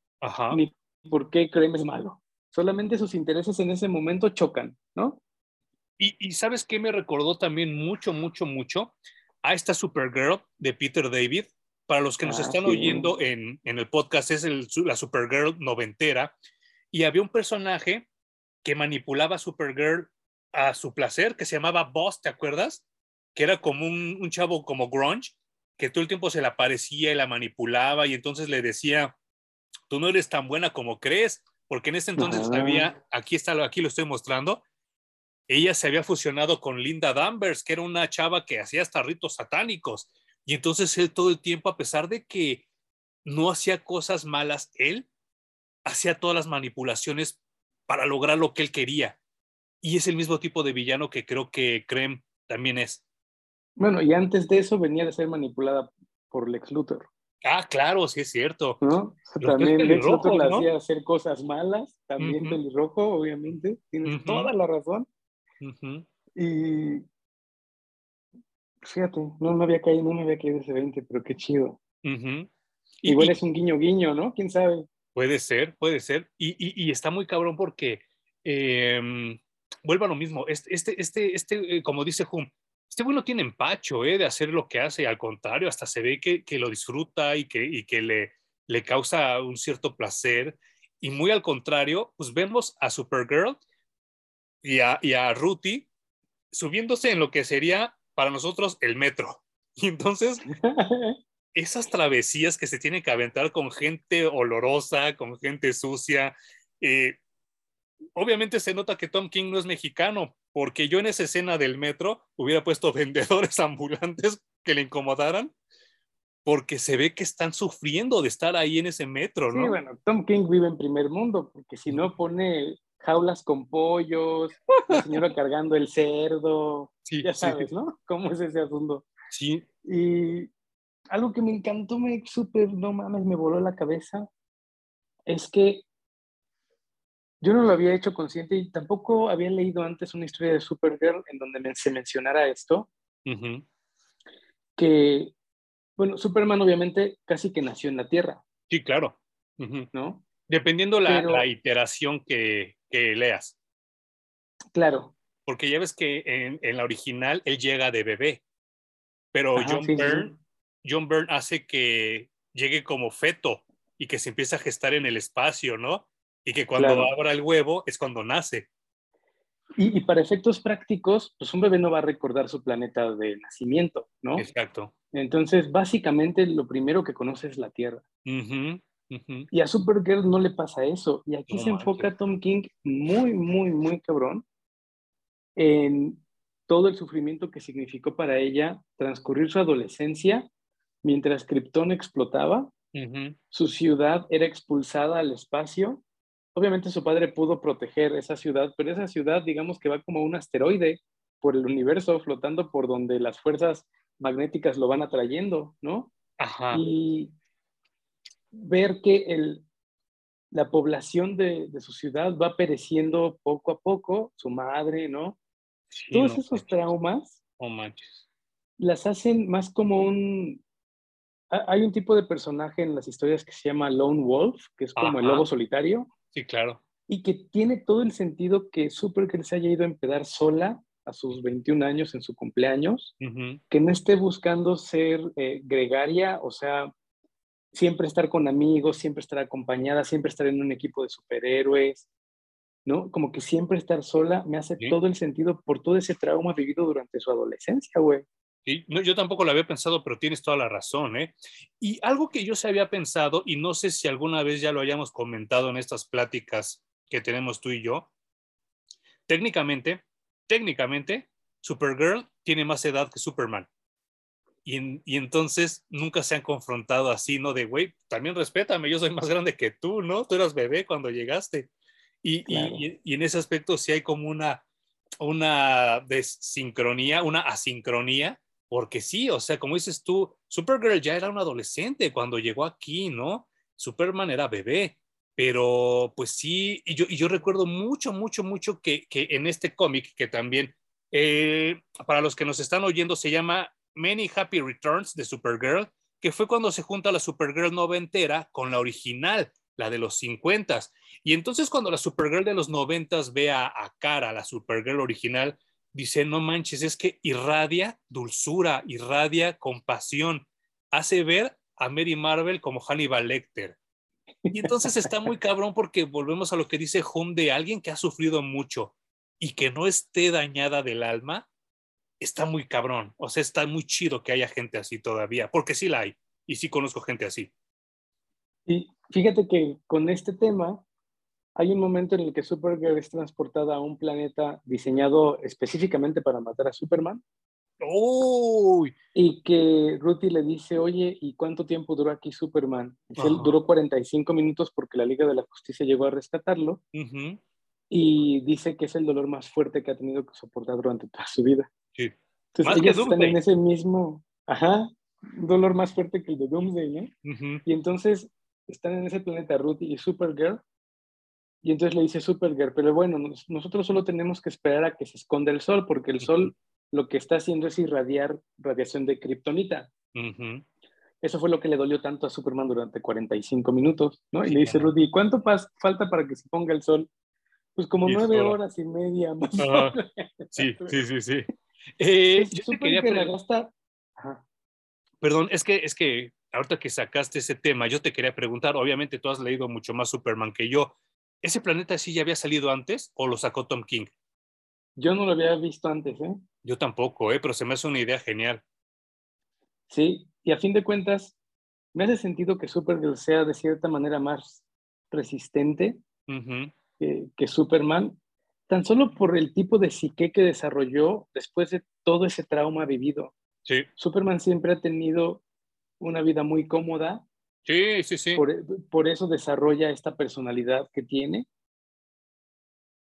ni por qué Creme es malo. Solamente sus intereses en ese momento chocan, ¿no? Y, y, ¿sabes qué me recordó también mucho, mucho, mucho? A esta Supergirl de Peter David. Para los que nos ah, están oyendo en, en, el podcast, es el, la Supergirl noventera. Y había un personaje que manipulaba a Supergirl a su placer, que se llamaba Boss, ¿te acuerdas? Que era como un, un chavo como grunge, que todo el tiempo se le aparecía y la manipulaba y entonces le decía, tú no eres tan buena como crees, porque en ese entonces había, aquí está, aquí lo estoy mostrando, ella se había fusionado con Linda Danvers, que era una chava que hacía hasta ritos satánicos. Y entonces él todo el tiempo, a pesar de que no hacía cosas malas, él hacía todas las manipulaciones para lograr lo que él quería. Y es el mismo tipo de villano que creo que Krem también es. Bueno, y antes de eso venía de ser manipulada por Lex Luthor. Ah, claro, sí es cierto. También Lex Luthor le hacía hacer cosas malas, también pelirrojo, obviamente, tienes toda la razón. Y fíjate, no me había caído, no me había caído ese 20, pero qué chido. Igual es un guiño guiño, ¿no? ¿Quién sabe? Puede ser, puede ser. Y, y, está muy cabrón porque eh, vuelvo a lo mismo. Este, este, este, este eh, como dice Hum, este güey no tiene empacho eh, de hacer lo que hace. Al contrario, hasta se ve que, que lo disfruta y que, y que le, le causa un cierto placer. Y muy al contrario, pues vemos a Supergirl y a, y a Ruthie subiéndose en lo que sería para nosotros el metro. Y entonces, esas travesías que se tiene que aventar con gente olorosa, con gente sucia, eh, obviamente se nota que Tom King no es mexicano, porque yo en esa escena del metro hubiera puesto vendedores ambulantes que le incomodaran, porque se ve que están sufriendo de estar ahí en ese metro, ¿no? Sí, bueno, Tom King vive en primer mundo, porque si no pone jaulas con pollos, la señora cargando el cerdo, sí, ya sabes, ¿no? ¿Cómo es ese asunto? Sí. Y algo que me encantó, me súper, no mames, me voló la cabeza, es que yo no lo había hecho consciente y tampoco había leído antes una historia de Supergirl en donde se mencionara esto, que, bueno, Superman obviamente casi que nació en la Tierra. Sí, claro. ¿No? Dependiendo la, la iteración que, que leas. Claro. Porque ya ves que en, en la original él llega de bebé, pero John, Byrne, John Byrne hace que llegue como feto y que se empieza a gestar en el espacio, ¿no? Y que cuando abra el huevo es cuando nace. Y, y, para efectos prácticos, pues un bebé no va a recordar su planeta de nacimiento, ¿no? Exacto. Entonces, básicamente lo primero que conoce es la Tierra. Y a Supergirl no le pasa eso. Y aquí se enfoca Tom King muy, muy, muy cabrón en todo el sufrimiento que significó para ella transcurrir su adolescencia mientras Krypton explotaba. Su ciudad era expulsada al espacio. Obviamente su padre pudo proteger esa ciudad, pero esa ciudad, digamos que va como un asteroide por el universo, flotando por donde las fuerzas magnéticas lo van atrayendo, ¿no? Ajá. Y ver que el, la población de, de, su ciudad va pereciendo poco a poco, su madre, ¿no? Todos esos traumas oh, manches. las hacen más como un... Hay un tipo de personaje en las historias que se llama Lone Wolf, que es como el lobo solitario. Sí, claro. Y que tiene todo el sentido que Supergirl se haya ido a empedar sola a sus 21 años en su cumpleaños, que no esté buscando ser eh, gregaria, o sea, siempre estar con amigos, siempre estar acompañada, siempre estar en un equipo de superhéroes, ¿no? Como que siempre estar sola me hace todo el sentido por todo ese trauma vivido durante su adolescencia, güey. yo tampoco lo había pensado, pero tienes toda la razón. ¿eh? Y algo que yo se había pensado, y no sé si alguna vez ya lo hayamos comentado en estas pláticas que tenemos tú y yo, técnicamente, técnicamente, Supergirl tiene más edad que Superman. Y, y, entonces nunca se han confrontado así, ¿no? De, güey, también respétame, yo soy más grande que tú, ¿no? Tú eras bebé cuando llegaste. Y, y, y en ese aspecto sí hay como una, una desincronía, una asincronía, porque sí, o sea, como dices tú, Supergirl ya era un adolescente cuando llegó aquí, ¿no? Superman era bebé, pero pues sí, y yo, y yo recuerdo mucho, mucho, mucho que, que en este cómic, que también, eh, para los que nos están oyendo, se llama Many Happy Returns de Supergirl, que fue cuando se junta la Supergirl noventera con la original, la de los 50. Y entonces cuando la Supergirl de los 90 ve a, a Cara, la Supergirl original, dice, no manches, es que irradia dulzura, irradia compasión, hace ver a Mary Marvel como Hannibal Lecter. Y entonces está muy cabrón porque volvemos a lo que dice Home de alguien que ha sufrido mucho y que no esté dañada del alma, está muy cabrón. O sea, está muy chido que haya gente así todavía, porque sí la hay y sí conozco gente así. Y fíjate que con este tema hay un momento en el que Supergirl es transportada a un planeta diseñado específicamente para matar a Superman. ¡Uy! Y que Ruthie le dice, oye, ¿y cuánto tiempo duró aquí Superman? Él duró 45 minutos porque la Liga de la Justicia llegó a rescatarlo. Y dice que es el dolor más fuerte que ha tenido que soportar durante toda su vida. Sí. Entonces ellos están en ese mismo, ajá, un dolor más fuerte que el de Doomsday, ¿no? Y entonces están en ese planeta Ruthie y Supergirl y entonces le dice Supergirl, pero bueno, nosotros solo tenemos que esperar a que se esconda el sol, porque el sol lo que está haciendo es irradiar radiación de kriptonita. Eso fue lo que le dolió tanto a Superman durante 45 minutos, ¿no? Y le dice Rudy, ¿cuánto falta para que se ponga el sol? Pues como nueve horas y media más. sí, sí, sí, sí. Eh, yo te quería preguntar. Perdón, es que, es que ahorita que sacaste ese tema, yo te quería preguntar, obviamente tú has leído mucho más Superman que yo, ¿Ese planeta sí ya había salido antes o lo sacó Tom King? Yo no lo había visto antes, ¿eh? Yo tampoco, ¿eh? Pero se me hace una idea genial. Sí, y a fin de cuentas, me hace sentido que Supergirl sea de cierta manera más resistente que, Superman, tan solo por el tipo de psique que desarrolló después de todo ese trauma vivido. Sí. Superman siempre ha tenido una vida muy cómoda, Sí, sí, sí. Por, eso desarrolla esta personalidad que tiene.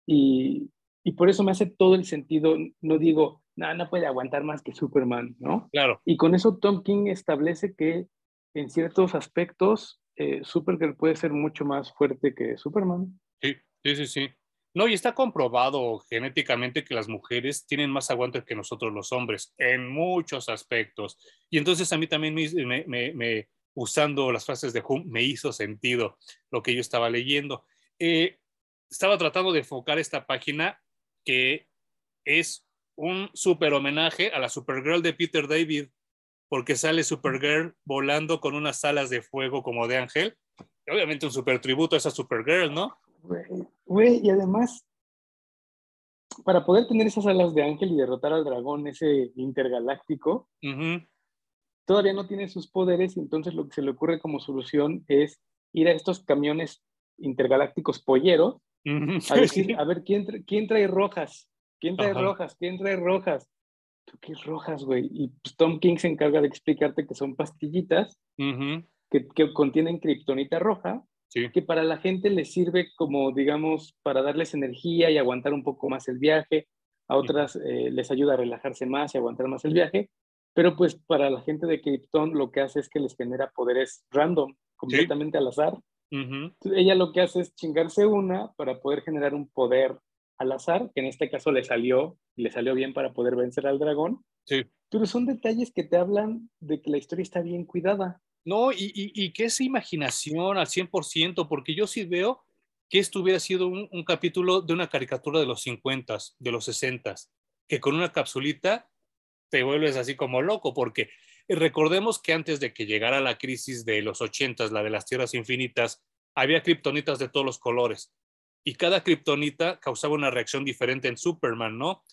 Y, por eso me hace todo el sentido. No digo, nada, no puede aguantar más que Superman, ¿no? Claro. Y con eso Tom King establece que en ciertos aspectos eh, Supergirl puede ser mucho más fuerte que Superman. Sí, sí, sí, sí. No, y está comprobado genéticamente que las mujeres tienen más aguante que nosotros los hombres en muchos aspectos. Y entonces a mí también me, me usando las frases de Hume, me hizo sentido lo que yo estaba leyendo. Eh, estaba tratando de enfocar esta página que es un super homenaje a la Supergirl de Peter David, porque sale Supergirl volando con unas alas de fuego como de ángel. Obviamente un super tributo a esa Supergirl, ¿no? Güey, y además, para poder tener esas alas de ángel y derrotar al dragón, ese intergaláctico, todavía no tiene sus poderes y entonces lo que se le ocurre como solución es ir a estos camiones intergalácticos polleros a decir, a ver, ¿quién, ¿quién trae rojas? ¿Quién trae rojas? ¿Quién trae rojas? ¿Tú qué rojas, güey? Y pues, Tom King se encarga de explicarte que son pastillitas que, que, contienen kriptonita roja, que para la gente les sirve como, digamos, para darles energía y aguantar un poco más el viaje. A otras eh, les ayuda a relajarse más y aguantar más el viaje. Pero pues para la gente de Krypton lo que hace es que les genera poderes random, completamente al azar. ella lo que hace es chingarse una para poder generar un poder al azar, que en este caso le salió, le salió bien para poder vencer al dragón. Sí. Pero son detalles que te hablan de que la historia está bien cuidada. No, y, y, que es imaginación al 100%, porque yo sí veo que esto hubiera sido un, un capítulo de una caricatura de los 50, de los 60, que con una capsulita te vuelves así como loco, porque recordemos que antes de que llegara la crisis de los ochentas, la de las tierras infinitas, había kriptonitas de todos los colores y cada kriptonita causaba una reacción diferente en Superman, ¿no?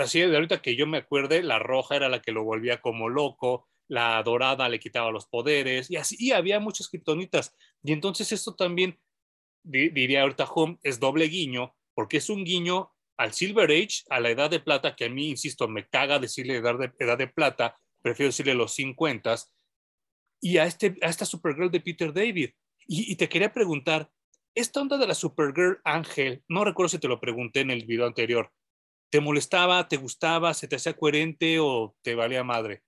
así de ahorita que yo me acuerde, la roja era la que lo volvía como loco, la dorada le quitaba los poderes, y así y había muchas criptonitas. Y entonces esto también, diría ahorita Home, es doble guiño, porque es un guiño al Silver Age, a la edad de plata, que a mí, insisto, me caga decirle edad de, edad de plata, prefiero decirle los 50, y a, este, a esta Supergirl de Peter David. Y, y te quería preguntar, esta onda de la Supergirl Ángel, no recuerdo si te lo pregunté en el video anterior, ¿te molestaba, te gustaba, se te hacía coherente o te valía madre?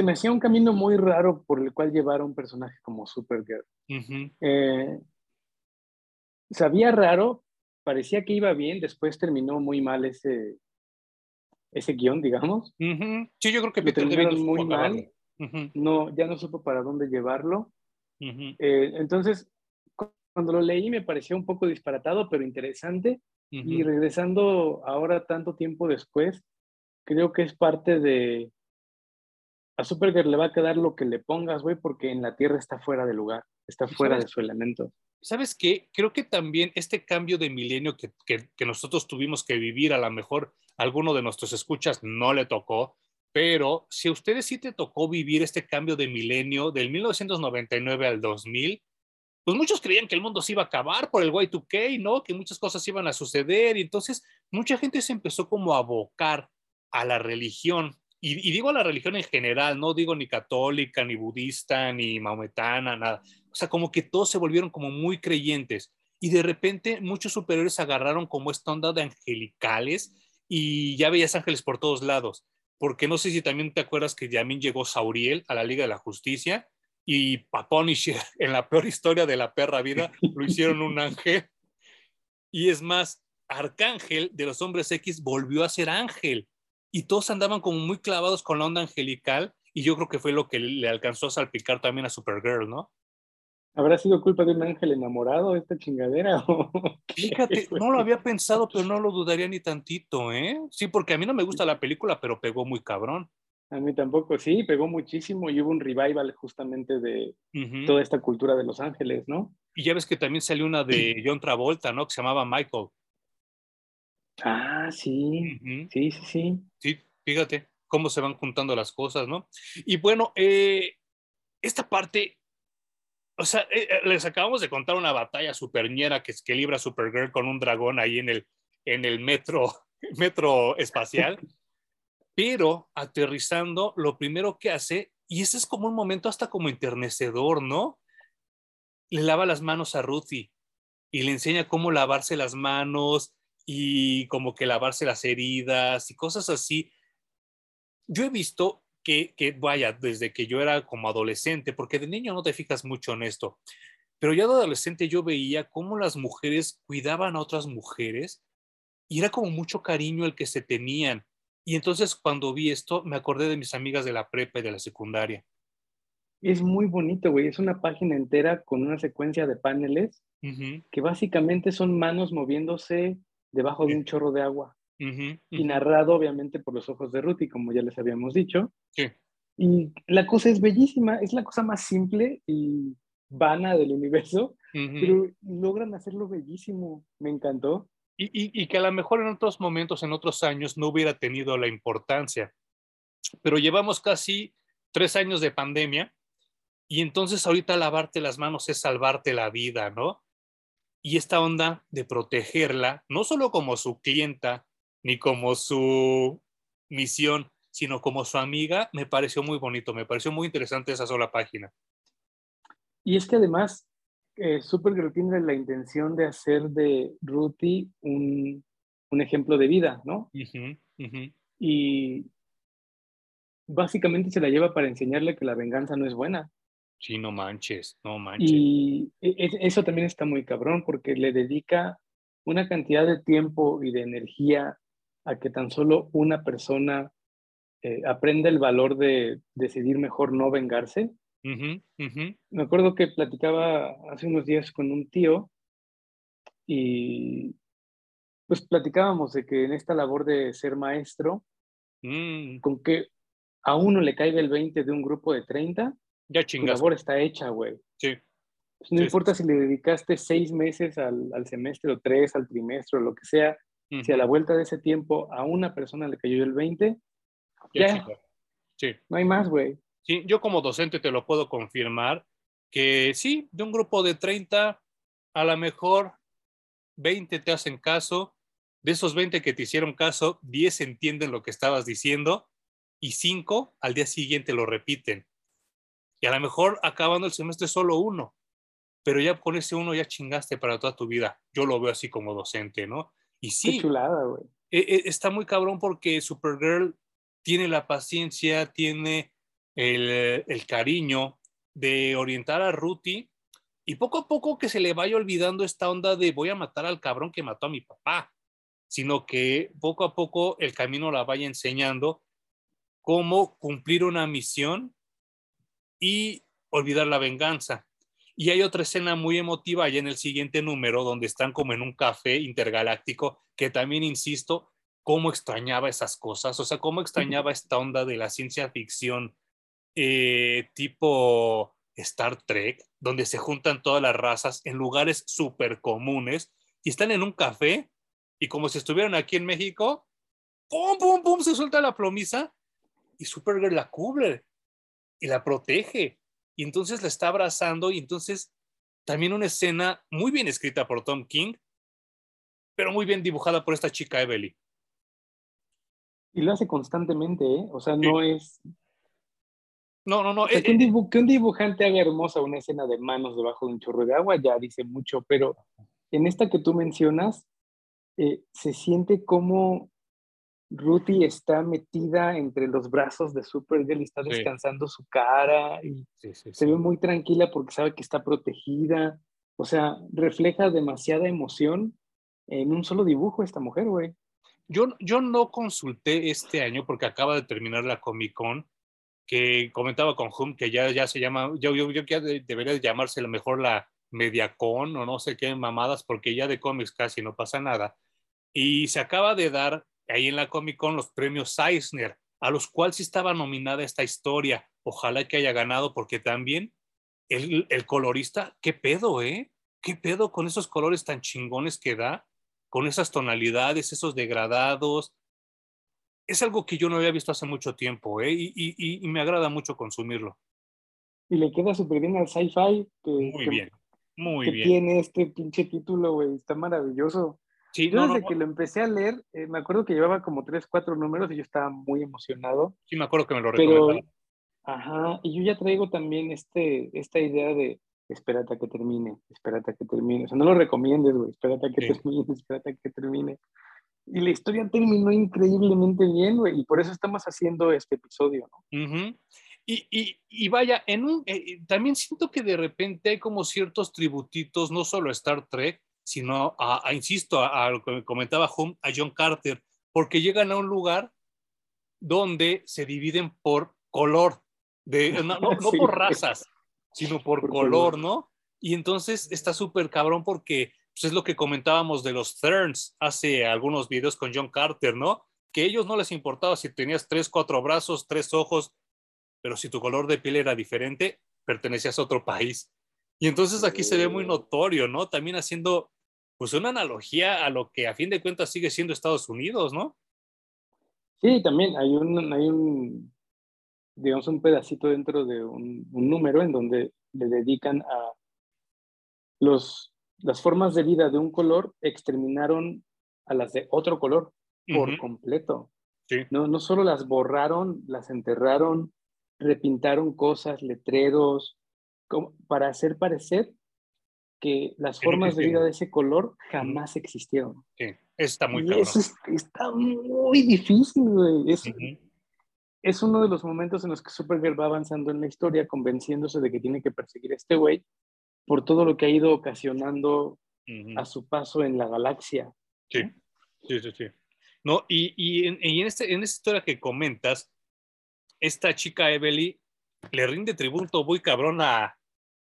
Se me hacía un camino muy raro por el cual llevar a un personaje como Supergirl. Eh, sabía raro, parecía que iba bien, después terminó muy mal ese, ese guion, digamos. Sí, yo creo que Peter terminaron muy mal. no, ya no supo para dónde llevarlo. Eh, entonces, cuando lo leí me pareció un poco disparatado, pero interesante. Y regresando ahora tanto tiempo después, creo que es parte de... A Supergirl le va a quedar lo que le pongas, güey, porque en la Tierra está fuera de lugar, está fuera de su elemento. ¿Sabes qué? Creo que también este cambio de milenio que, que, nosotros tuvimos que vivir, a lo mejor alguno de nuestros escuchas no le tocó, pero si a ustedes sí te tocó vivir este cambio de milenio del 1999 al 2000, pues muchos creían que el mundo se iba a acabar por el Y2K, ¿no? Que muchas cosas iban a suceder y entonces mucha gente se empezó como a abocar a la religión. Y, digo a la religión en general, no digo ni católica, ni budista, ni maometana, nada. O sea, como que todos se volvieron como muy creyentes. Y de repente muchos superiores agarraron como esta onda de angelicales y ya veías ángeles por todos lados. Porque no sé si también te acuerdas que también llegó Sauriel a la Liga de la Justicia y Papunisher, en la peor historia de la perra vida, lo hicieron un ángel. Y es más, Arcángel de los hombres X volvió a ser ángel. Y todos andaban como muy clavados con la onda angelical. Y yo creo que fue lo que le alcanzó a salpicar también a Supergirl, ¿no? ¿Habrá sido culpa de un ángel enamorado esta chingadera? Fíjate, no lo había pensado, pero no lo dudaría ni tantito, ¿eh? Sí, porque a mí no me gusta la película, pero pegó muy cabrón. A mí tampoco, sí, pegó muchísimo y hubo un revival justamente de toda esta cultura de Los Ángeles, ¿no? Y ya ves que también salió una de John Travolta, ¿no? Que se llamaba Michael. Ah, sí, sí, sí, sí. Sí, fíjate cómo se van juntando las cosas, ¿no? Y bueno, eh, esta parte, o sea, eh, eh, les acabamos de contar una batalla superñera que, que libra Supergirl con un dragón ahí en el, en el metro, metro espacial. pero aterrizando, lo primero que hace, y ese es como un momento hasta como enternecedor, ¿no? Le lava las manos a Ruthie y le enseña cómo lavarse las manos y como que lavarse las heridas y cosas así. Yo he visto que, que, vaya, desde que yo era como adolescente, porque de niño no te fijas mucho en esto, pero ya de adolescente yo veía cómo las mujeres cuidaban a otras mujeres y era como mucho cariño el que se tenían. Y entonces cuando vi esto, me acordé de mis amigas de la prepa y de la secundaria. Es muy bonito, güey. Es una página entera con una secuencia de paneles que básicamente son manos moviéndose debajo de un chorro de agua. Y narrado, obviamente, por los ojos de Ruthie, como ya les habíamos dicho. Sí. Y la cosa es bellísima. Es la cosa más simple y vana del universo, pero logran hacerlo bellísimo. Me encantó y, que a lo mejor en otros momentos, en otros años, no hubiera tenido la importancia. Pero llevamos casi tres años de pandemia y entonces ahorita lavarte las manos es salvarte la vida, ¿no? Y esta onda de protegerla, no solo como su clienta, ni como su misión, sino como su amiga, me pareció muy bonito, me pareció muy interesante esa sola página. Y es que además eh, Supergirl tiene la intención de hacer de Ruthie un, un ejemplo de vida, ¿no? Y básicamente se la lleva para enseñarle que la venganza no es buena. Sí, no manches, no manches. Y e, eso también está muy cabrón porque le dedica una cantidad de tiempo y de energía a que tan solo una persona eh, aprenda el valor de decidir mejor no vengarse me acuerdo que platicaba hace unos días con un tío y pues platicábamos de que en esta labor de ser maestro, mm. con que a uno le caiga el 20 de un grupo de 30, ya La labor está hecha, güey. Sí. Pues, no importa si le dedicaste seis meses al, al, semestre o tres, al trimestre o lo que sea, si a la vuelta de ese tiempo a una persona le cayó el 20, ya, sí. no hay más, güey. Sí, yo como docente te lo puedo confirmar, que sí, de un grupo de 30, a lo mejor 20 te hacen caso, de esos 20 que te hicieron caso, 10 entienden lo que estabas diciendo y 5 al día siguiente lo repiten. Y a lo mejor acabando el semestre solo uno, pero ya con ese uno ya chingaste para toda tu vida. Yo lo veo así como docente, ¿no? Y sí. Qué chulada, güey. E, e, está muy cabrón porque Supergirl tiene la paciencia, tiene el, el cariño de orientar a Ruthie y poco a poco que se le vaya olvidando esta onda de voy a matar al cabrón que mató a mi papá, sino que poco a poco el camino la vaya enseñando cómo cumplir una misión y olvidar la venganza. Y hay otra escena muy emotiva allá en el siguiente número, donde están como en un café intergaláctico, que también, insisto, cómo extrañaba esas cosas, o sea, cómo extrañaba esta onda de la ciencia ficción eh, tipo Star Trek, donde se juntan todas las razas en lugares súper comunes y están en un café y como si estuvieran aquí en México, ¡pum, pum, pum! Se suelta la plomisa y Supergirl la cubre y la protege y entonces la está abrazando y entonces también una escena muy bien escrita por Tom King, pero muy bien dibujada por esta chica Evelyn. Y lo hace constantemente, ¿eh? O sea, no es... No, no, no. Eh, que, un dibujante haga hermosa una escena de manos debajo de un chorro de agua ya dice mucho, pero en esta que tú mencionas, eh, se siente como Ruthie está metida entre los brazos de Supergirl y está descansando su cara y se ve muy tranquila porque sabe que está protegida. O sea, refleja demasiada emoción en un solo dibujo esta mujer, güey. Yo, yo no consulté este año porque acaba de terminar la Comic Con, que comentaba con Hum que ya, ya se llama, yo, yo, yo que debería llamarse a lo mejor la Mediacon o no sé qué mamadas, porque ya de cómics casi no pasa nada. Y se acaba de dar ahí en la Comic Con los premios Eisner, a los cuales sí estaba nominada esta historia. Ojalá que haya ganado, porque también el, el colorista, qué pedo, ¿eh? ¿Qué pedo con esos colores tan chingones que da? Con esas tonalidades, esos degradados. Es algo que yo no había visto hace mucho tiempo, ¿eh? Y, y, y me agrada mucho consumirlo. Y le queda súper bien al sci-fi. Muy bien, muy que bien. Tiene este pinche título, güey. Está maravilloso. Sí, yo desde que lo empecé a leer, eh, me acuerdo que llevaba como tres, cuatro números y yo estaba muy emocionado. Sí, me acuerdo que me lo recomendaron. Ajá, y yo ya traigo también este, esta idea de espérate a que termine, espérate a que termine. O sea, no lo recomiendes, güey, espérate a que termine, espérate a que termine. Y la historia terminó increíblemente bien, güey, y por eso estamos haciendo este episodio, ¿no? y, y, y, vaya, en un, eh, también siento que de repente hay como ciertos tributitos, no solo a Star Trek, sino a, insisto, a, lo que comentaba Hum, a John Carter, porque llegan a un lugar donde se dividen por color, de, no, por razas, sino por, color, ¿no? Y entonces está súper cabrón porque pues, es lo que comentábamos de los Therns hace algunos videos con John Carter, ¿no? Que a ellos no les importaba si tenías tres, cuatro brazos, tres ojos, pero si tu color de piel era diferente, pertenecías a otro país. Y entonces aquí se ve muy notorio, ¿no? También haciendo pues una analogía a lo que a fin de cuentas sigue siendo Estados Unidos, ¿no? Sí, también hay un, hay un digamos, un pedacito dentro de un, número en donde le dedican a los, las formas de vida de un color exterminaron a las de otro color por completo. Sí. No, no solo las borraron, las enterraron, repintaron cosas, letreros, para hacer parecer que las formas de vida de ese color jamás existieron. Sí, está muy y Eso está muy difícil, güey. Es, es uno de los momentos en los que Supergirl va avanzando en la historia, convenciéndose de que tiene que perseguir a este güey por todo lo que ha ido ocasionando a su paso en la galaxia. Sí, sí, sí, sí. No, y, y, en, y en, este, en esta historia que comentas, esta chica Evelyn le rinde tributo muy cabrón a,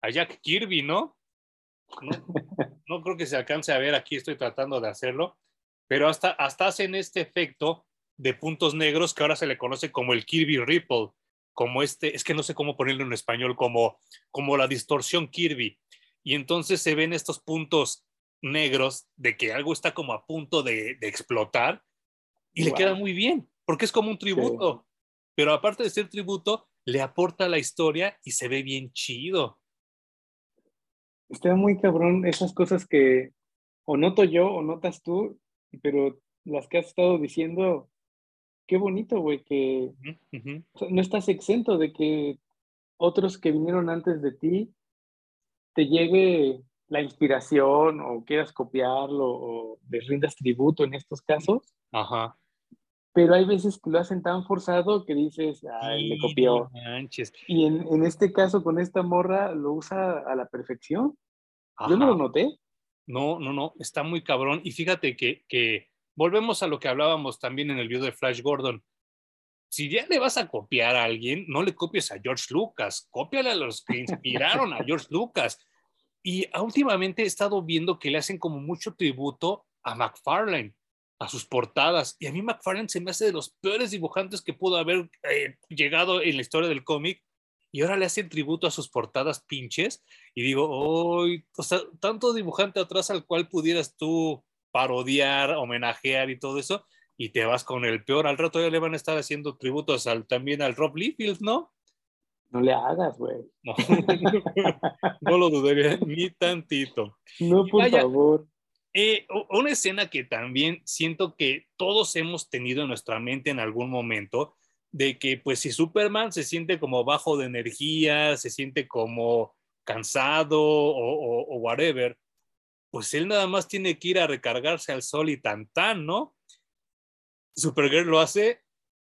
a Jack Kirby, ¿no? No, creo que se alcance a ver aquí, estoy tratando de hacerlo, pero hasta, hasta hacen este efecto de puntos negros que ahora se le conoce como el Kirby Ripple, como este, es que no sé cómo ponerlo en español, como, como la distorsión Kirby. Y entonces se ven estos puntos negros de que algo está como a punto de, explotar y le queda muy bien, porque es como un tributo. Pero aparte de ser tributo, le aporta la historia y se ve bien chido. Está muy cabrón esas cosas que o noto yo o notas tú, pero las que has estado diciendo, qué bonito, güey, que no estás exento de que otros que vinieron antes de ti te llegue la inspiración o quieras copiarlo o les rindas tributo en estos casos. Ajá. Pero hay veces que lo hacen tan forzado que dices, ay, me copió. Y en, en, este caso, con esta morra, lo usa a la perfección. Yo no lo noté. No, no, no, está muy cabrón. Y fíjate que, que volvemos a lo que hablábamos también en el video de Flash Gordon. Si ya le vas a copiar a alguien, no le copies a George Lucas, cópiale a los que inspiraron a George Lucas. Y últimamente he estado viendo que le hacen como mucho tributo a McFarlane, a sus portadas. Y a mí McFarlane se me hace de los peores dibujantes que pudo haber eh, llegado en la historia del cómic. Y ahora le hacen tributo a sus portadas pinches. Y digo, hoy, o sea, tanto dibujante atrás al cual pudieras tú parodiar, homenajear y todo eso, y te vas con el peor. Al rato ya le van a estar haciendo tributos al, también al Rob Liefeld, ¿no? No le hagas, güey. No, lo dudaría ni tantito. No, por favor. Eh, una escena que también siento que todos hemos tenido en nuestra mente en algún momento, de que pues si Superman se siente como bajo de energía, se siente como cansado o, o whatever, pues él nada más tiene que ir a recargarse al sol y tan tan, ¿no? Supergirl lo hace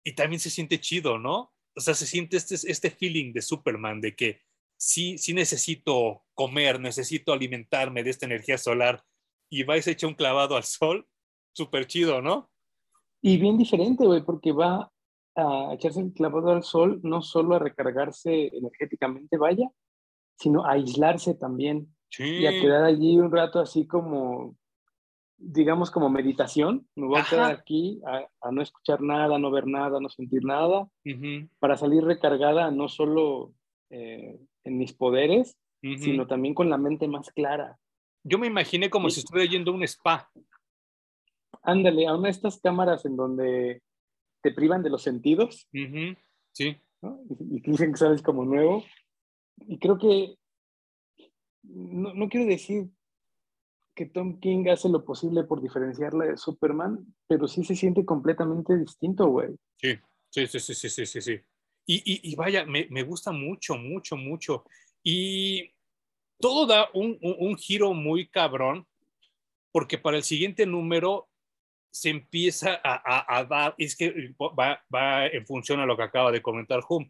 y también se siente chido, ¿no? O sea, se siente este, este feeling de Superman, de que sí, sí necesito comer, necesito alimentarme de esta energía solar y vais a echar un clavado al sol, súper chido, ¿no? Y bien diferente, güey, porque va a echarse el clavado al sol no solo a recargarse energéticamente, vaya, sino a aislarse también. Y a quedar allí un rato así como, digamos, como meditación. Me voy a quedar aquí a, no escuchar nada, no ver nada, no sentir nada, para salir recargada no solo eh, en mis poderes, sino también con la mente más clara. Yo me imaginé como si estuviera yendo a un spa. Ándale, a una de estas cámaras en donde te privan de los sentidos. Sí. Y, y dicen que sabes como nuevo. Y creo que no, no quiero decir que Tom King hace lo posible por diferenciarla de Superman, pero sí se siente completamente distinto, güey. Sí, sí, sí, sí, sí, sí, sí. Y, y, y vaya, me, me, gusta mucho, mucho, mucho. Y todo da un, giro muy cabrón, porque para el siguiente número se empieza a, a, dar, es que va, va, en función a lo que acaba de comentar Hum.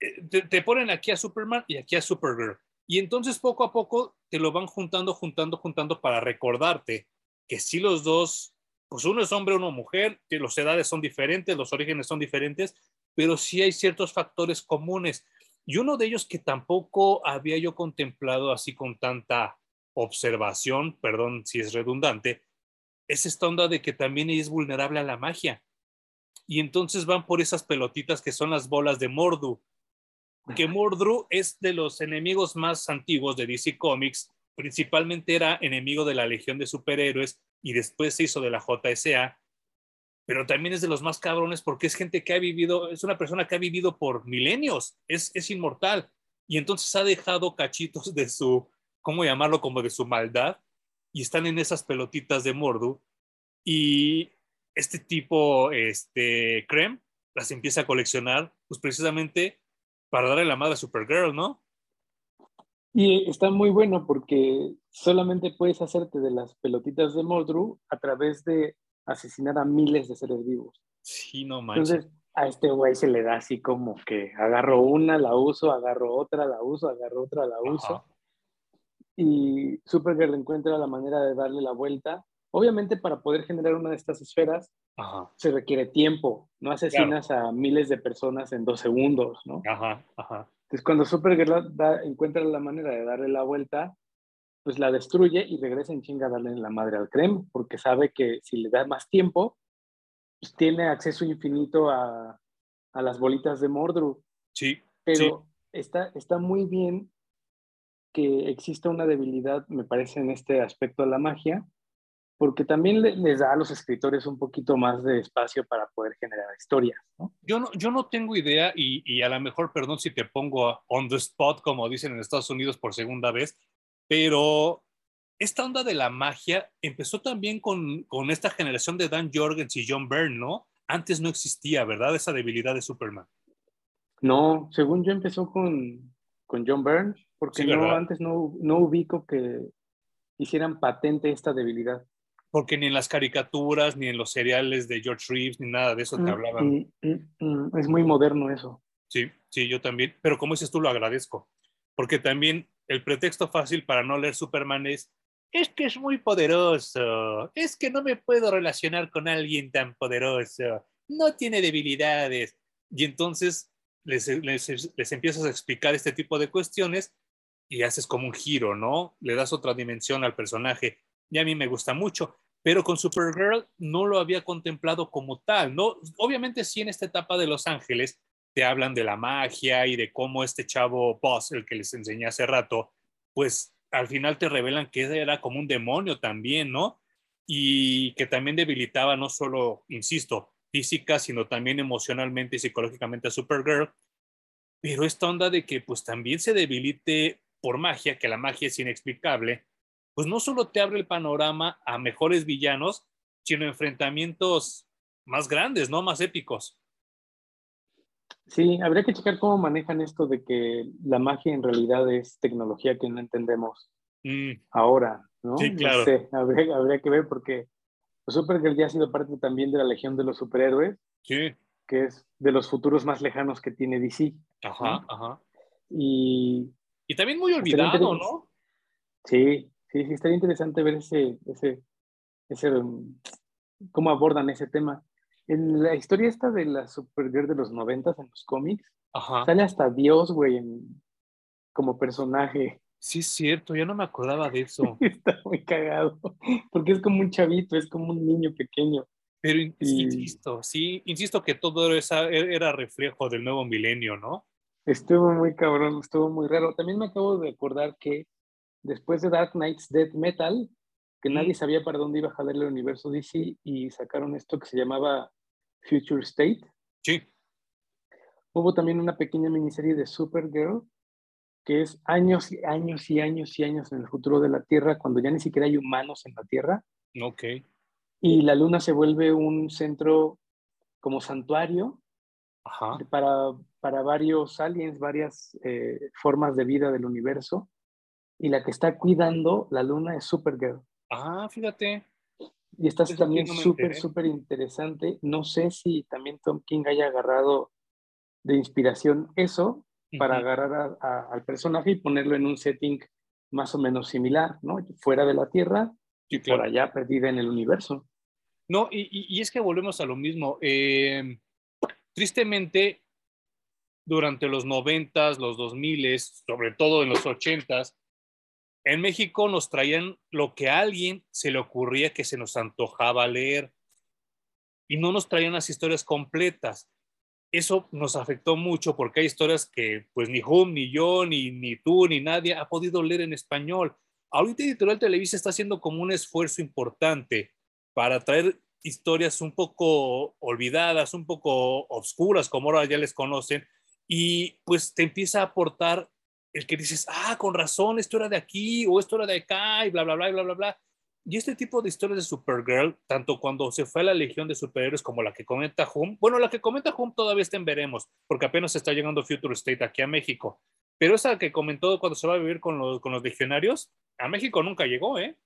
Eh, te, te ponen aquí a Superman y aquí a Supergirl y entonces poco a poco te lo van juntando, juntando, juntando para recordarte que si los dos, pues uno es hombre, uno mujer, que las edades son diferentes, los orígenes son diferentes, pero sí hay ciertos factores comunes. Y uno de ellos que tampoco había yo contemplado así con tanta observación, perdón si es redundante, es esta onda de que también es vulnerable a la magia. Y entonces van por esas pelotitas que son las bolas de Mordu, que Mordru es de los enemigos más antiguos de DC Comics, principalmente era enemigo de la Legión de Superhéroes y después se hizo de la JSA, pero también es de los más cabrones porque es gente que ha vivido, es una persona que ha vivido por milenios, es, es inmortal y entonces ha dejado cachitos de su, ¿cómo llamarlo? Como de su maldad y están en esas pelotitas de Mordu y este tipo, este, Krem, las empieza a coleccionar, pues precisamente para darle la madre a Supergirl, ¿no? Y está muy bueno porque solamente puedes hacerte de las pelotitas de Moldru a través de asesinar a miles de seres vivos. Sí, no manches. Entonces, a este güey se le da así como que agarro una, la uso, agarro otra, la uso, agarro otra, la uso. Y Supergirl encuentra la manera de darle la vuelta. Obviamente, para poder generar una de estas esferas, se requiere tiempo. No asesinas a miles de personas en dos segundos, ¿no? Ajá, ajá. Entonces, cuando Supergirl encuentra la manera de darle la vuelta, pues la destruye y regresa en chinga a darle la madre al creme, porque sabe que si le da más tiempo, pues tiene acceso infinito a, a las bolitas de Mordru. Sí. Pero Está, está muy bien que exista una debilidad, me parece, en este aspecto de la magia, porque también les da a los escritores un poquito más de espacio para poder generar historias. ¿no? Yo, no, yo no tengo idea y, y, a lo mejor, perdón si te pongo on the spot, como dicen en Estados Unidos por segunda vez, pero esta onda de la magia empezó también con, con esta generación de Dan Jorgens y John Byrne, ¿no? Antes no existía, ¿verdad? Esa debilidad de Superman. No, según yo empezó con, con John Byrne, porque no, antes no, no ubico que hicieran patente esta debilidad porque ni en las caricaturas, ni en los seriales de George Reeves, ni nada de eso te mm, hablaban. Mm, mm, es muy moderno eso. Sí, sí, yo también. Pero como dices tú, lo agradezco. Porque también el pretexto fácil para no leer Superman es, es que es muy poderoso, es que no me puedo relacionar con alguien tan poderoso, no tiene debilidades. Y entonces les, les, les empiezas a explicar este tipo de cuestiones y haces como un giro, ¿no? Le das otra dimensión al personaje. Y a mí me gusta mucho pero con Supergirl no lo había contemplado como tal, ¿no? Obviamente sí en esta etapa de Los Ángeles te hablan de la magia y de cómo este chavo Boss, el que les enseñé hace rato, pues al final te revelan que era como un demonio también, ¿no? Y que también debilitaba no solo, insisto, física, sino también emocionalmente y psicológicamente a Supergirl. Pero esta onda de que pues también se debilite por magia, que la magia es inexplicable, pues no solo te abre el panorama a mejores villanos, sino enfrentamientos más grandes, ¿no? Más épicos. Sí, habría que checar cómo manejan esto de que la magia en realidad es tecnología que no entendemos mm. ahora, ¿no? Sí, claro. habría, que ver porque Supergirl ya ha sido parte también de la Legión de los Superhéroes. Sí. Que es de los futuros más lejanos que tiene DC. Ajá, ajá. Y, y también muy olvidado, ¿no? Sí, Sí, sí, estaría interesante ver ese, ese, ese, mm, cómo abordan ese tema. En la historia esta de la Supergirl de los noventas en los cómics, sale hasta Dios, güey, como personaje. Sí, es cierto, yo no me acordaba de eso. Está muy cagado, porque es como un chavito, es como un niño pequeño. Pero insisto, sí, insisto que todo esa era reflejo del nuevo milenio, ¿no? Estuvo muy cabrón, estuvo muy raro. También me acabo de acordar que después de Dark Knight's Death Metal, que nadie sabía para dónde iba a jalar el universo DC y sacaron esto que se llamaba Future State. Sí. Hubo también una pequeña miniserie de Supergirl, que es años y años y años y años en el futuro de la Tierra, cuando ya ni siquiera hay humanos en la Tierra. Ok. Y la Luna se vuelve un centro como santuario Para, para varios aliens, varias eh, formas de vida del universo y la que está cuidando la luna es Supergirl. Ah, fíjate. Y esta también súper, súper interesante. No sé si también Tom King haya agarrado de inspiración eso para agarrar al personaje y ponerlo en un setting más o menos similar, ¿no? Fuera de la Tierra y por allá perdida en el universo. No, y, y, es que volvemos a lo mismo. Eh, tristemente, durante los noventas, los dos miles, sobre todo en los ochentas, en México nos traían lo que a alguien se le ocurría que se nos antojaba leer y no nos traían las historias completas. Eso nos afectó mucho porque hay historias que pues ni Hum, ni yo, ni, ni tú, ni nadie ha podido leer en español. Ahorita Editorial Televisa está haciendo como un esfuerzo importante para traer historias un poco olvidadas, un poco obscuras, como ahora ya les conocen, y pues te empieza a aportar el que dices, ah, con razón, esto era de aquí o esto era de acá y bla, bla, bla, bla, bla, bla. Y este tipo de historias de Supergirl, tanto cuando se fue a la Legión de Superhéroes como la que comenta Hum, bueno, la que comenta Hum todavía está en veremos, porque apenas está llegando Future State aquí a México. Pero esa que comentó cuando se va a vivir con los, con los legionarios, a México nunca llegó, ¿eh?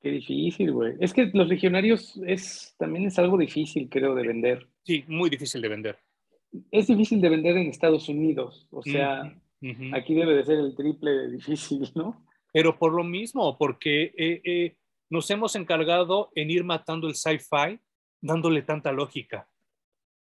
Qué difícil, güey. Es que los legionarios es, también es algo difícil, creo, de vender. Sí, muy difícil de vender es difícil de vender en Estados Unidos, o sea, aquí debe de ser el triple difícil, ¿no? Pero por lo mismo, porque eh, eh, nos hemos encargado en ir matando el sci-fi, dándole tanta lógica.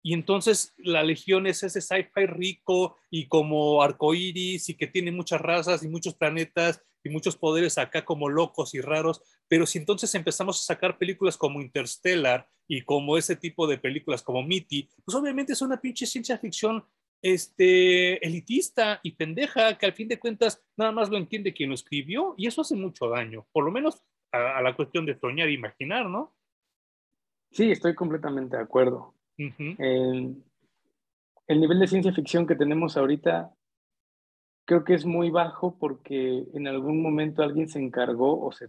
Y entonces la Legión es ese sci-fi rico y como arcoíris y que tiene muchas razas y muchos planetas y muchos poderes acá como locos y raros, pero si entonces empezamos a sacar películas como Interstellar y como ese tipo de películas como Mitty, pues obviamente es una pinche ciencia ficción este, elitista y pendeja que al fin de cuentas nada más lo entiende quien lo escribió y eso hace mucho daño, por lo menos a, la cuestión de soñar e imaginar, ¿no? Sí, estoy completamente de acuerdo. el, el nivel de ciencia ficción que tenemos ahorita creo que es muy bajo porque en algún momento alguien se encargó o se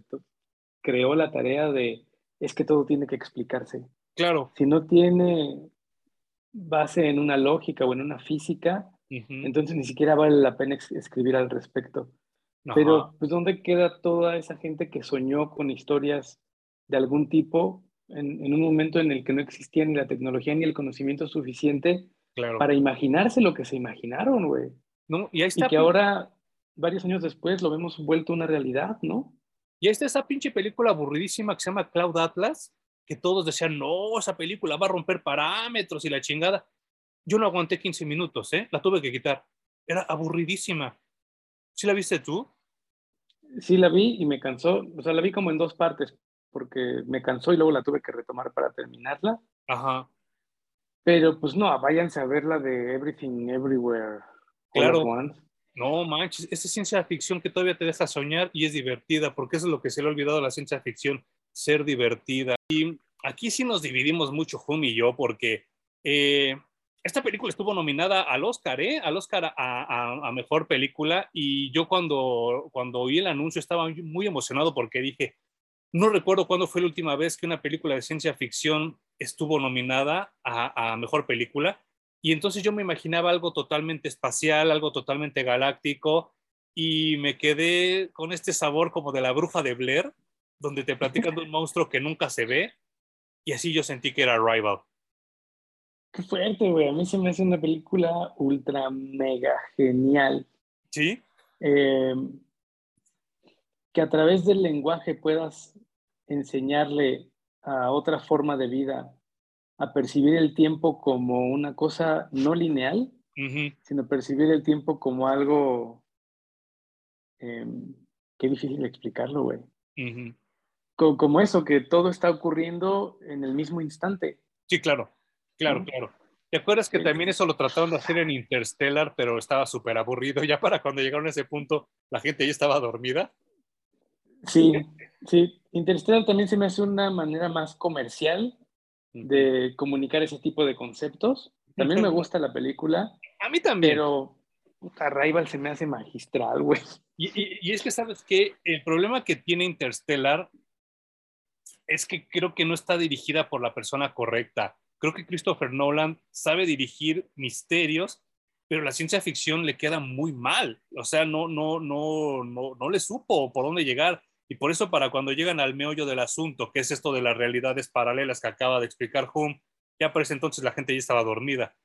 creó la tarea de es que todo tiene que explicarse. Claro. Si no tiene base en una lógica o en una física, entonces ni siquiera vale la pena escribir al respecto. Pero, pues, ¿dónde queda toda esa gente que soñó con historias de algún tipo en, en, un momento en el que no existía ni la tecnología ni el conocimiento suficiente para imaginarse lo que se imaginaron, güey? ¿No? Y, ahí está, y que ahora, varios años después, lo vemos vuelto una realidad, ¿no? Y ahí está esa pinche película aburridísima que se llama Cloud Atlas, que todos decían, no, esa película va a romper parámetros y la chingada. Yo no aguanté 15 minutos, ¿eh? La tuve que quitar. Era aburridísima. ¿Sí la viste tú? Sí, la vi y me cansó. O sea, la vi como en dos partes, porque me cansó y luego la tuve que retomar para terminarla. Ajá. Pero pues no, váyanse a ver la de Everything Everywhere. Claro. No manches, esa ciencia ficción que todavía te deja soñar y es divertida, porque eso es lo que se le ha olvidado a la ciencia ficción, ser divertida. Y aquí sí nos dividimos mucho, Hum y yo, porque eh, esta película estuvo nominada al Oscar, ¿eh? Al Oscar a, Mejor Película, y yo cuando, cuando oí el anuncio estaba muy emocionado porque dije, no recuerdo cuándo fue la última vez que una película de ciencia ficción estuvo nominada a Mejor Película, y entonces yo me imaginaba algo totalmente espacial, algo totalmente galáctico, y me quedé con este sabor como de la bruja de Blair, donde te platican de un monstruo que nunca se ve, y así yo sentí que era Rival. Qué fuerte, güey. A mí se me hace una película ultra mega genial. Sí. Em, que a través del lenguaje puedas enseñarle a otra forma de vida a percibir el tiempo como una cosa no lineal, sino percibir el tiempo como algo eh, qué difícil explicarlo, güey. como, eso, que todo está ocurriendo en el mismo instante. Sí, claro, claro, claro. ¿Te acuerdas que también eso lo trataron de hacer en Interstellar, pero estaba súper aburrido? Ya para cuando llegaron a ese punto, la gente ya estaba dormida. Sí, sí. Interstellar también se me hace una manera más comercial de comunicar ese tipo de conceptos. También me gusta la película. A mí también. Pero Arrival se me hace magistral, güey. Y, es que, ¿sabes que El problema que tiene Interstellar es que creo que no está dirigida por la persona correcta. Creo que Christopher Nolan sabe dirigir misterios, pero la ciencia ficción le queda muy mal. O sea, no, no, no, no, no le supo por dónde llegar. Y por eso para cuando llegan al meollo del asunto, que es esto de las realidades paralelas que acaba de explicar Hume, ya por ese entonces la gente ya estaba dormida.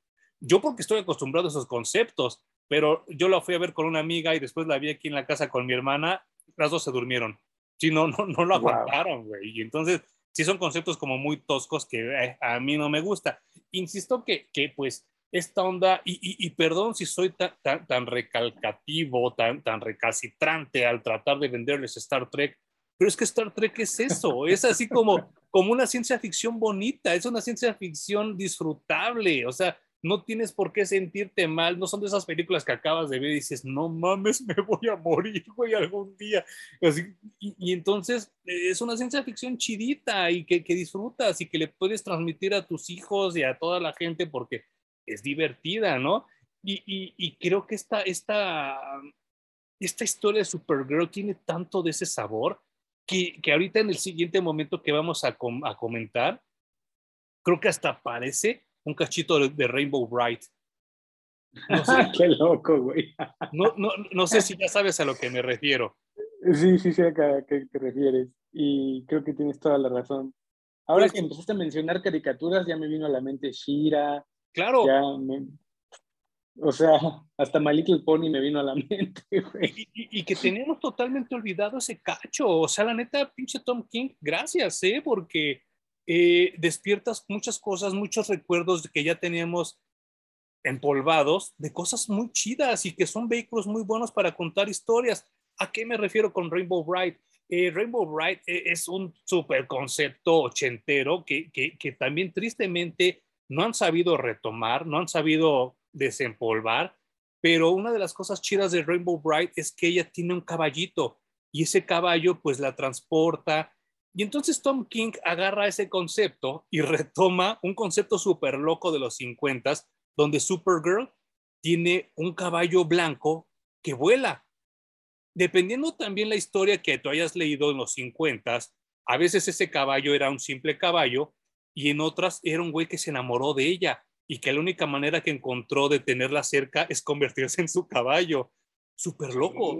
Yo porque estoy acostumbrado a esos conceptos, pero yo la fui a ver con una amiga y después la vi aquí en la casa con mi hermana, las dos se durmieron. Sí, no, no, no lo aguantaron, güey. Y entonces, sí son conceptos como muy toscos que eh, a mí no me gusta. Insisto que, que pues esta onda, y, perdón si soy tan, tan, recalcativo, tan, tan recalcitrante al tratar de venderles Star Trek, pero es que Star Trek es eso, es así como, como una ciencia ficción bonita, es una ciencia ficción disfrutable, o sea, no tienes por qué sentirte mal, no son de esas películas que acabas de ver y dices, no mames, me voy a morir, güey, algún día. y, entonces es una ciencia ficción chidita y que, que disfrutas y que le puedes transmitir a tus hijos y a toda la gente porque es divertida, ¿no? Y, creo que esta, esta, esta historia de Supergirl tiene tanto de ese sabor que, ahorita en el siguiente momento que vamos a, comentar, creo que hasta parece un cachito de, Rainbow Bright. No sé, Qué loco, güey. No, sé si ya sabes a lo que me refiero. Sí, sí, sí, a qué te refieres. Y creo que tienes toda la razón. Ahora pues que empezaste a mencionar caricaturas, ya me vino a la mente Shira, Claro. o sea, hasta My Little Pony me vino a la mente, Y, que tenemos totalmente olvidado ese cacho. O sea, la neta, pinche Tom King, gracias, ¿eh? Porque eh, despiertas muchas cosas, muchos recuerdos que ya teníamos empolvados de cosas muy chidas y que son vehículos muy buenos para contar historias. ¿A qué me refiero con Rainbow Bright? Eh, Rainbow Bright eh, es un super concepto ochentero que, que, que también tristemente no han sabido retomar, no han sabido desempolvar, pero una de las cosas chidas de Rainbow Bright es que ella tiene un caballito y ese caballo pues la transporta. Y entonces Tom King agarra ese concepto y retoma un concepto súper loco de los 50 donde Supergirl tiene un caballo blanco que vuela. Dependiendo también la historia que tú hayas leído en los 50, a veces ese caballo era un simple caballo y en otras era un güey que se enamoró de ella y que la única manera que encontró de tenerla cerca es convertirse en su caballo. Súper loco,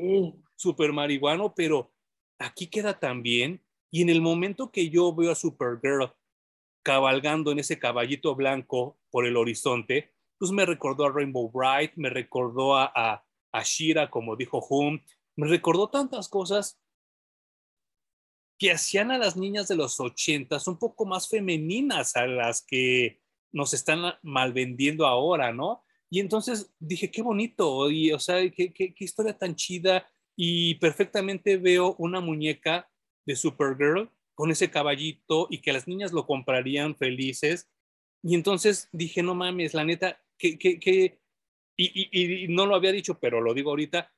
súper marihuano, pero aquí queda también. Y en el momento que yo veo a Supergirl cabalgando en ese caballito blanco por el horizonte, pues me recordó a Rainbow Bright, me recordó a, a, Shira, como dijo Hum, me recordó tantas cosas que hacían a las niñas de los ochentas un poco más femeninas a las que nos están mal vendiendo ahora, ¿no? Y entonces dije, qué bonito, y o sea, qué, historia tan chida, y perfectamente veo una muñeca de Supergirl con ese caballito y que las niñas lo comprarían felices. Y entonces dije, no mames, la neta, que, que, que y, no lo había dicho, pero lo digo ahorita.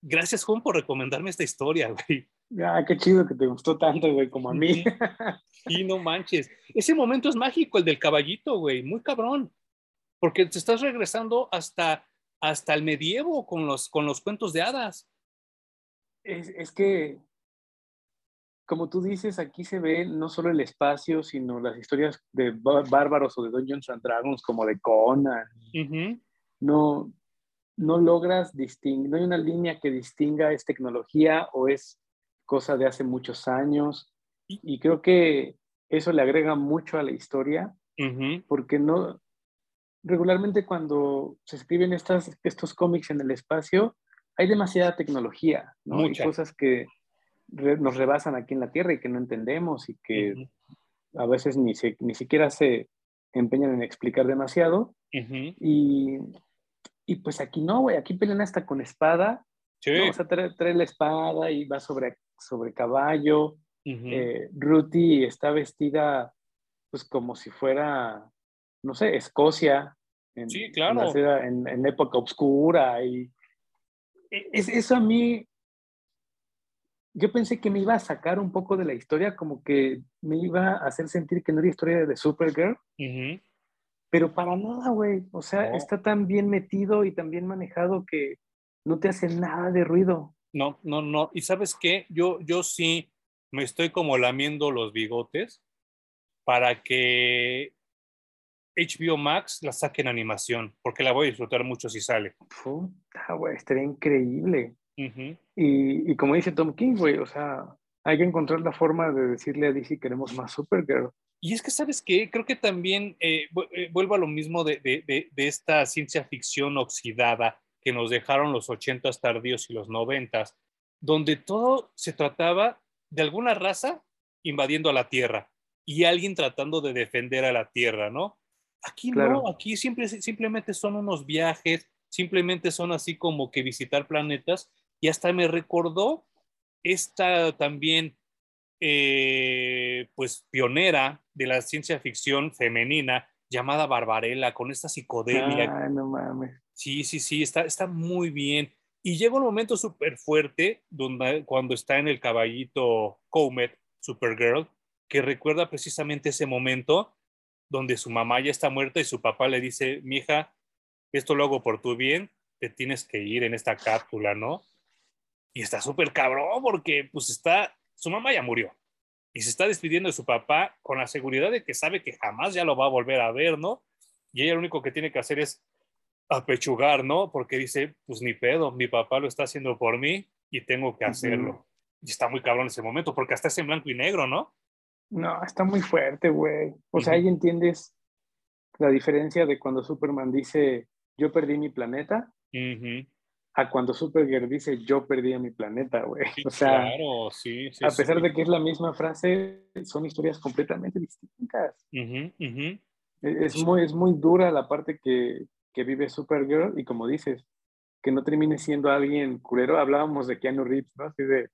Gracias, Juan, por recomendarme esta historia, güey. Ah, qué chido que te gustó tanto, güey, como a mí. Y no manches. Ese momento es mágico, el del caballito, güey, muy cabrón. Porque te estás regresando hasta, hasta el medievo con los, con los cuentos de hadas. Es, es que, como tú dices, aquí se ve no solo el espacio, sino las historias de bárbaros o de Dungeons and Dragons, como de Conan. No, no logras distinguir, no hay una línea que distinga es tecnología o es cosa de hace muchos años. Y, creo que eso le agrega mucho a la historia, porque no, regularmente cuando se escriben estas, estos cómics en el espacio, hay demasiada tecnología, ¿no? Hay cosas que nos rebasan aquí en la Tierra y que no entendemos y que a veces ni, ni siquiera se empeñan en explicar demasiado. y, y, pues aquí no, güey, aquí pelean hasta con espada. Sí. O sea, trae, la espada y va sobre, sobre caballo. Uh Ruthie está vestida pues como si fuera, no sé, Escocia. En, sí, claro. En, en, época oscura y e, es, eso a mí, yo pensé que me iba a sacar un poco de la historia, como que me iba a hacer sentir que no era historia de Supergirl, pero para nada, güey. O sea, está tan bien metido y tan bien manejado que no te hace nada de ruido. No, no, no. Y sabes qué, yo, yo sí me estoy como lamiendo los bigotes para que HBO Max la saque en animación, porque la voy a disfrutar mucho si sale. Puta, güey, estaría increíble. y, y, como dice Tom King, güey, o sea, hay que encontrar la forma de decirle a DC queremos más Supergirl. Y es que, ¿sabes qué? Creo que también eh, eh, vuelvo a lo mismo de, de, de, esta ciencia ficción oxidada que nos dejaron los ochentas tardíos y los noventas, donde todo se trataba de alguna raza invadiendo a la Tierra y alguien tratando de defender a la Tierra, ¿no? Aquí no, aquí siempre, simplemente son unos viajes, simplemente son así como que visitar planetas y hasta me recordó esta también, eh, pues, pionera de la ciencia ficción femenina llamada Barbarella, con esta psicodelia. no mames. Sí, sí, sí, está, está muy bien. Y llega un momento súper fuerte donde, cuando está en el caballito Comet, Supergirl, que recuerda precisamente ese momento donde su mamá ya está muerta y su papá le dice, mija, esto lo hago por tu bien, te tienes que ir en esta cápsula, ¿no? Y está súper cabrón porque pues está, su mamá ya murió y se está despidiendo de su papá con la seguridad de que sabe que jamás ya lo va a volver a ver, ¿no? Y ella lo único que tiene que hacer es apechugar, ¿no? Porque dice, pues ni pedo, mi papá lo está haciendo por mí y tengo que hacerlo. Y está muy cabrón ese momento porque hasta es en blanco y negro, ¿no? No, está muy fuerte, güey. O sea, ahí entiendes la diferencia de cuando Superman dice, yo perdí mi planeta, a cuando Supergirl dice, yo perdí mi planeta, güey. o sea, claro, sí, a pesar de que es la misma frase, son historias completamente distintas. E-, es, muy, es muy dura la parte que, que vive Supergirl y como dices, que no termine siendo alguien curero. Hablábamos de Keanu Reeves, ¿no? Así de,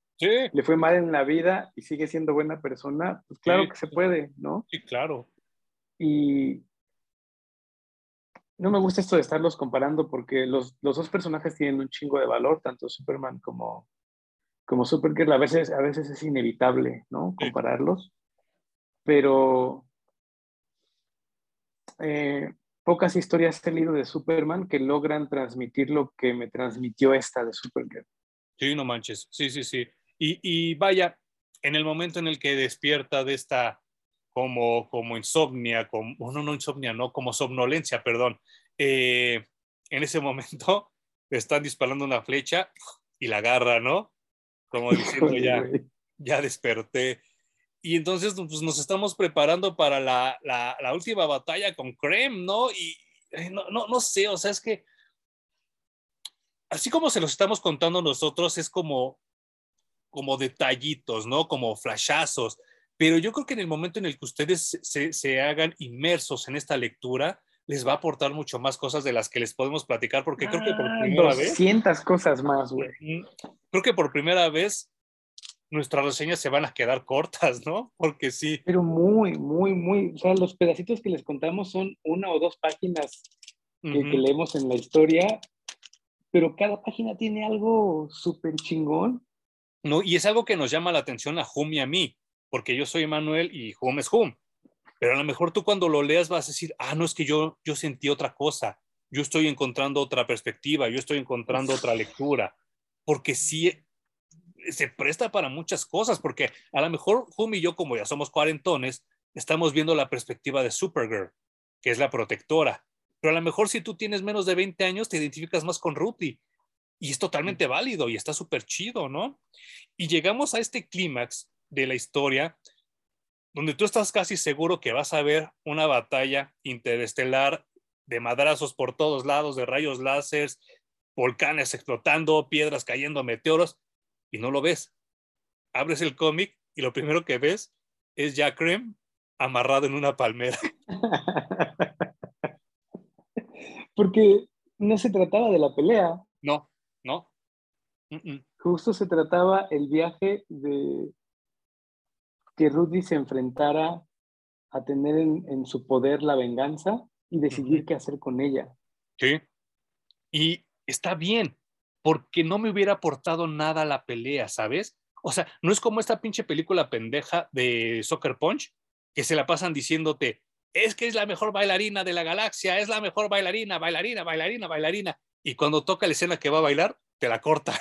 le fue mal en la vida y sigue siendo buena persona, pues claro que se puede, ¿no? Sí, claro. Y no me gusta esto de estarlos comparando porque los, los dos personajes tienen un chingo de valor, tanto Superman como, como Supergirl. A veces, a veces es inevitable, ¿no? Compararlos. Pero eh, pocas historias he leído de Superman que logran transmitir lo que me transmitió esta de Supergirl. Sí, no manches. Sí, sí, sí. Y, y vaya, en el momento en el que despierta de esta como, como insomnia, como, no, no insomnia, no, como somnolencia, perdón. Eh, en ese momento están disparando una flecha y la agarra, ¿no? Como diciendo, ya, ya desperté. Y entonces pues, nos estamos preparando para la, la, la última batalla con Krem, ¿no? Y no, no, no sé, o sea, es que así como se los estamos contando nosotros, es como, como detallitos, ¿no? Como flashazos pero yo creo que en el momento en el que ustedes se, se, hagan inmersos en esta lectura, les va a aportar mucho más cosas de las que les podemos platicar, porque creo que por ah, primera 200 vez... cosas más, güey. Creo que por primera vez nuestras reseñas se van a quedar cortas, ¿no? Porque sí. Pero muy, muy, muy, o sea, los pedacitos que les contamos son una o dos páginas que, que leemos en la historia, pero cada página tiene algo súper chingón. No, y es algo que nos llama la atención a Hum y a mí porque yo soy Manuel y Home es Home. Pero a lo mejor tú cuando lo leas vas a decir, ah, no es que yo, yo sentí otra cosa, yo estoy encontrando otra perspectiva, yo estoy encontrando otra lectura, porque sí se presta para muchas cosas, porque a lo mejor Home y yo, como ya somos cuarentones, estamos viendo la perspectiva de Supergirl, que es la protectora. Pero a lo mejor si tú tienes menos de 20 años, te identificas más con Ruthie. Y es totalmente válido y está súper chido, ¿no? Y llegamos a este clímax de la historia donde tú estás casi seguro que vas a ver una batalla interestelar de madrazos por todos lados, de rayos láser, volcanes explotando, piedras cayendo, meteoros, y no lo ves. Abres el cómic y lo primero que ves es Jack Krem amarrado en una palmera. Porque no se trataba de la pelea. No, no. Justo se trataba el viaje de, que Rudy se enfrentara a tener en, su poder la venganza y decidir qué hacer con ella. Sí. Y está bien, porque no me hubiera aportado nada la pelea, ¿sabes? O sea, no es como esta pinche película pendeja de Soccer Punch, que se la pasan diciéndote, es que es la mejor bailarina de la galaxia, es la mejor bailarina, bailarina, bailarina, bailarina. Y cuando toca la escena que va a bailar, te la corta.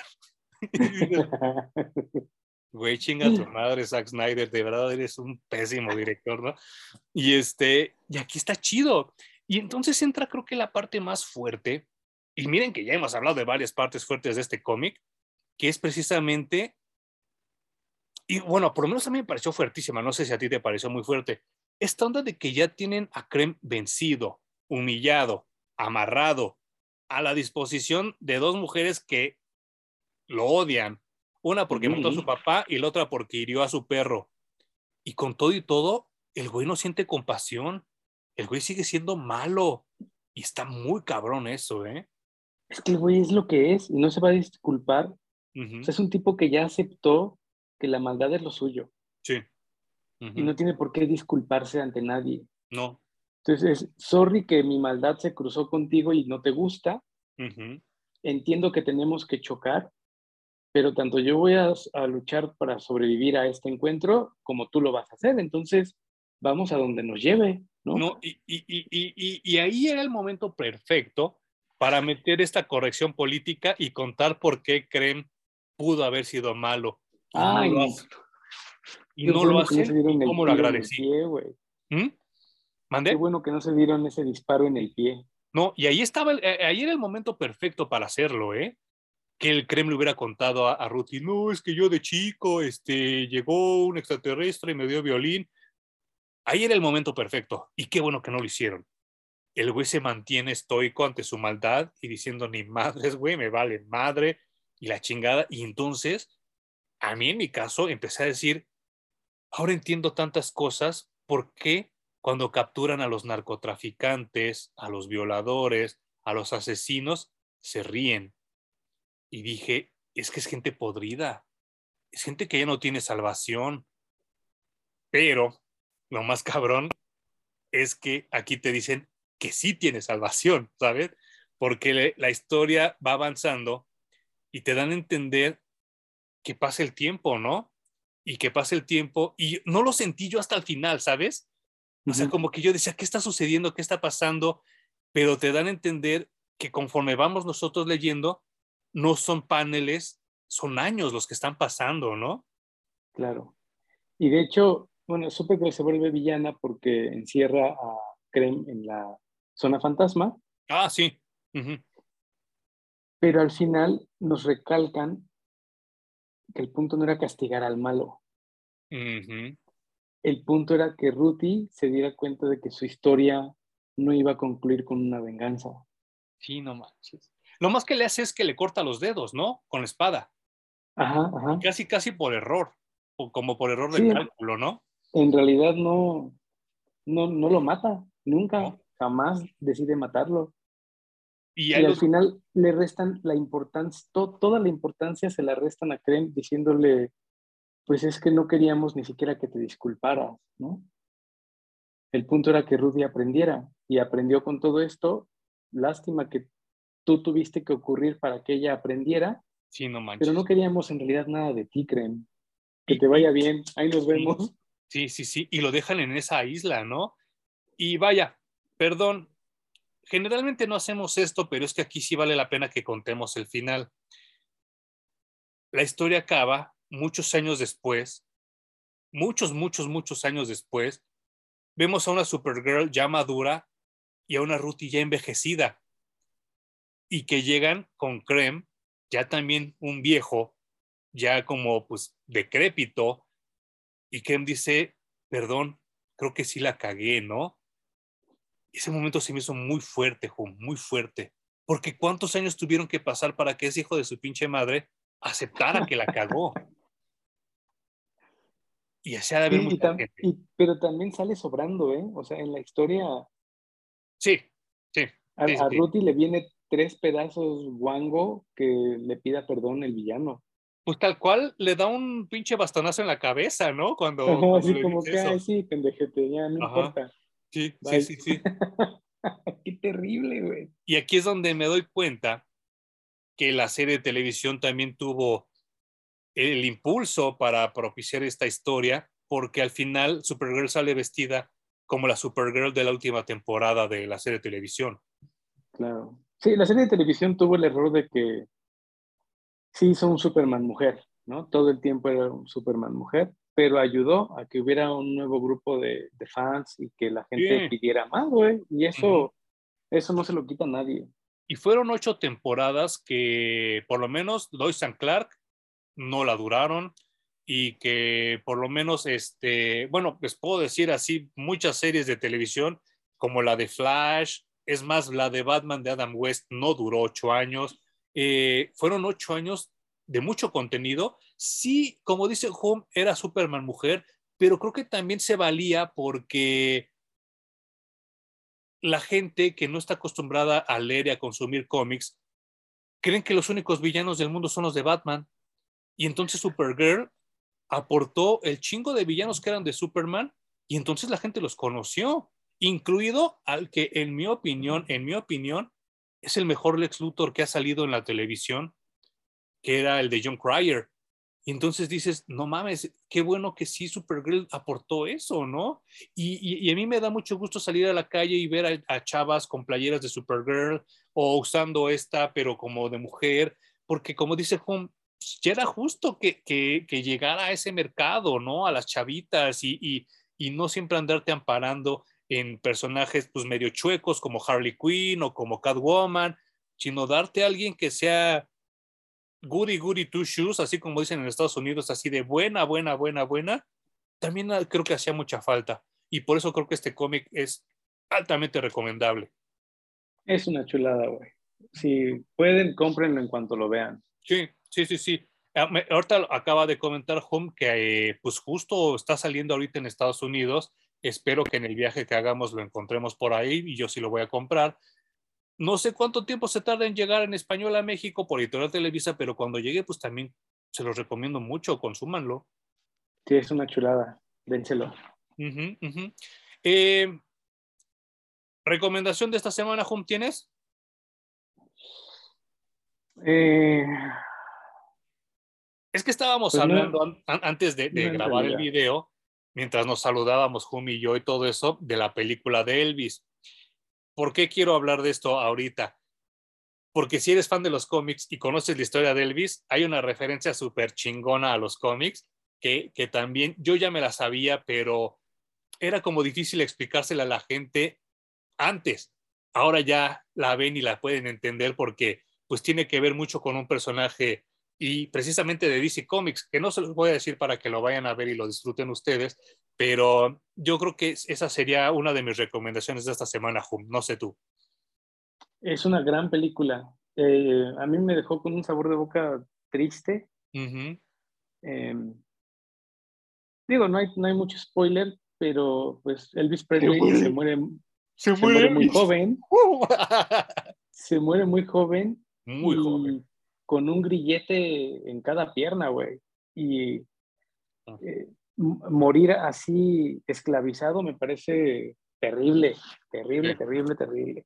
Güey, chinga tu madre, Zack Snyder, de verdad eres un pésimo director, ¿no? Y este, y aquí está chido. Y entonces entra creo que la parte más fuerte, y miren que ya hemos hablado de varias partes fuertes de este cómic, que es precisamente, y bueno, por lo menos a mí me pareció fuertísima, no sé si a ti te pareció muy fuerte, esta onda de que ya tienen a Krem vencido, humillado, amarrado, a la disposición de dos mujeres que lo odian, una porque mató a su papá y la otra porque hirió a su perro. Y con todo y todo, el güey no siente compasión. El güey sigue siendo malo. Y está muy cabrón eso, ¿eh? Es que el güey es lo que es y no se va a disculpar. es un tipo que ya aceptó que la maldad es lo suyo. Sí. Y no tiene por qué disculparse ante nadie. No. Entonces, sorry que mi maldad se cruzó contigo y no te gusta. Entiendo que tenemos que chocar, pero tanto yo voy a, luchar para sobrevivir a este encuentro como tú lo vas a hacer. Entonces, vamos a donde nos lleve, ¿no? no y, y, y, y, ahí era el momento perfecto para meter esta corrección política y contar por qué creen pudo haber sido malo. Ay, no y no lo hace. ¿Cómo lo agradecí? ¿Mm? ¿Mandé? Qué bueno que no se dieron ese disparo en el pie. No, y ahí estaba, eh, ahí era el momento perfecto para hacerlo, ¿eh? que el Kremlin hubiera contado a, a Ruth, no, es que yo de chico, este, llegó un extraterrestre y me dio violín. Ahí era el momento perfecto. Y qué bueno que no lo hicieron. El güey se mantiene estoico ante su maldad y diciendo, ni madres, güey, me vale madre y la chingada. Y entonces, a mí en mi caso, empecé a decir, ahora entiendo tantas cosas, ¿por qué cuando capturan a los narcotraficantes, a los violadores, a los asesinos, se ríen? y dije, es que es gente podrida, es gente que ya no tiene salvación. Pero lo más cabrón es que aquí te dicen, que sí tiene salvación, ¿sabes? Porque la historia va avanzando y te dan a entender que pasa el tiempo, ¿no? Y que pasa el tiempo y no lo sentí yo hasta el final, ¿sabes? O sea, como que yo decía, ¿qué está sucediendo? ¿Qué está pasando? Pero te dan a entender que conforme vamos nosotros leyendo, no son paneles, son años los que están pasando, ¿no? Claro. Y de hecho, bueno, que se vuelve villana porque encierra a Krem en la zona fantasma. Ah, sí. Pero al final nos recalcan que el punto no era castigar al malo. El punto era que Ruthie se diera cuenta de que su historia no iba a concluir con una venganza. Sí, no manches. Lo más que le hace es que le corta los dedos, ¿no? Con la espada. Ajá, ajá. Casi, casi por error, o como por error de cálculo, ¿no? En realidad no, no, no lo mata, nunca, jamás decide matarlo. Y, al final le restan la importancia, toda la importancia se la restan a Krem diciéndole, pues es que no queríamos ni siquiera que te disculparas, ¿no? El punto era que Rudy aprendiera y aprendió con todo esto. Lástima que tú tuviste que ocurrir para que ella aprendiera. Sí, no manches. Pero no queríamos en realidad nada de ti, Krem. Que te vaya bien, ahí nos vemos. Sí, sí, sí, y lo dejan en esa isla, ¿no? Y vaya, perdón, generalmente no hacemos esto, pero es que aquí sí vale la pena que contemos el final. La historia acaba muchos años después, muchos, muchos, muchos años después. Vemos a una Supergirl ya madura y a una Ruthie ya envejecida y que llegan con Krem, ya también un viejo, ya como pues decrépito, y Krem dice, perdón, creo que sí la cagué, ¿no? Ese momento se me hizo muy fuerte, muy fuerte. Porque cuántos años tuvieron que pasar para que ese hijo de su pinche madre aceptara que la cagó. Y así ha de haber mucha Pero también sale sobrando, ¿eh? O sea, en la historia. Sí, sí. A, Ruti le viene tres pedazos guango que le pida perdón el villano. Pues tal cual le da un pinche bastonazo en la cabeza, ¿no? Cuando. así como que, ay, sí, pendejete, ya no importa. Sí, sí, sí, sí. Qué terrible, güey. Y aquí es donde me doy cuenta que la serie de televisión también tuvo el impulso para propiciar esta historia, porque al final Supergirl sale vestida como la Supergirl de la última temporada de la serie de televisión. Claro. Sí, la serie de televisión tuvo el error de que sí hizo un Superman mujer, ¿no? Todo el tiempo era un Superman mujer pero ayudó a que hubiera un nuevo grupo de, fans y que la gente pidiera más, güey. Y eso, eso no se lo quita a nadie. Y fueron ocho temporadas que por lo menos Lois and Clark no la duraron y que por lo menos, este, bueno, les puedo decir así, muchas series de televisión como la de Flash, es más, la de Batman de Adam West no duró ocho años. Eh, fueron ocho años de mucho contenido. Sí, como dice Home, era Superman mujer, pero creo que también se valía porque la gente que no está acostumbrada a leer y a consumir cómics creen que los únicos villanos del mundo son los de Batman. Y entonces Supergirl aportó el chingo de villanos que eran de Superman y entonces la gente los conoció, incluido al que en mi opinión, en mi opinión, es el mejor Lex Luthor que ha salido en la televisión que era el de John Cryer. Y entonces dices, no mames, qué bueno que sí Supergirl aportó eso, ¿no? Y, a mí me da mucho gusto salir a la calle y ver a, chavas con playeras de Supergirl o usando esta, pero como de mujer, porque como dice Home, pues, ya era justo que, que, llegara a ese mercado, ¿no? A las chavitas y, y, no siempre andarte amparando en personajes pues medio chuecos como Harley Quinn o como Catwoman, sino darte a alguien que sea goody goody two shoes, así como dicen en Estados Unidos, así de buena, buena, buena, buena, también ah, creo que hacía mucha falta. Y por eso creo que este cómic es altamente recomendable. Es una chulada, güey. Si pueden, cómprenlo en cuanto lo vean. Sí, sí, sí, sí. Ah, ahorita acaba de comentar Home que eh, pues justo está saliendo ahorita en Estados Unidos. Espero que en el viaje que hagamos lo encontremos por ahí y yo sí lo voy a comprar. No sé cuánto tiempo se tarda en llegar en español a México por Editorial Televisa, pero cuando llegue, pues también se los recomiendo mucho, consúmanlo. Sí, es una chulada, dénselo. Eh, ¿Recomendación de esta semana, Hum, tienes? Eh, es que estábamos Pues no- hablando an- antes de, de no en grabar el video, mientras nos saludábamos Hum y yo y todo eso, de la película de Elvis. ¿Por qué quiero hablar de esto ahorita? Porque si eres fan de los cómics y conoces la historia de Elvis, hay una referencia súper chingona a los cómics que, que también yo ya me la sabía, pero era como difícil explicársela a la gente antes. Ahora ya la ven y la pueden entender porque pues tiene que ver mucho con un personaje y precisamente de DC Comics, que no se los voy a decir para que lo vayan a ver y lo disfruten ustedes, pero yo creo que esa sería una de mis recomendaciones de esta semana, Hum. No sé tú. es una gran película. Eh, a mí me dejó con un sabor de boca triste. Eh, digo, no hay, no hay mucho spoiler, pero pues Elvis Presley muere. se muere, Se se muere muy joven, se muere muy joven Muy y joven. Con un grillete en cada pierna, güey. Y Ah. eh, morir así esclavizado me parece terrible, terrible, Sí. terrible, terrible.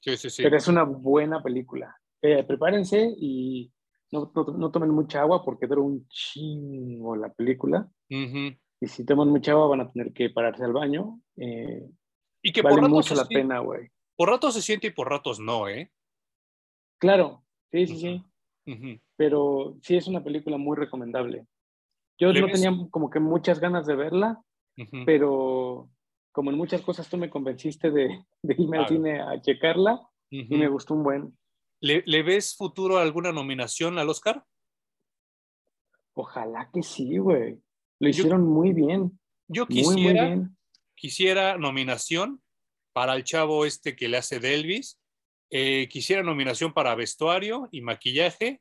Sí, sí, sí. Pero es una buena película. Eh, prepárense y no, no, no tomen mucha agua porque dura un chingo la película. Y si toman mucha agua van a tener que pararse al baño. Eh, Y que vale por ratos, mucho la pena, güey. por ratos se siente y por ratos no, ¿eh? Claro, sí, sí, sí. Pero sí es una película muy recomendable. Yo ¿Le no ves? tenía como que muchas ganas de verla, pero como en muchas cosas tú me convenciste de, de irme al cine a checarla y me gustó un buen. ¿Le, le ves futuro alguna nominación al Oscar? Ojalá que sí, güey. Lo hicieron muy bien. Yo Muy, muy quisiera, bien. quisiera nominación para el chavo este que le hace de Elvis. Eh, quisiera nominación para vestuario y maquillaje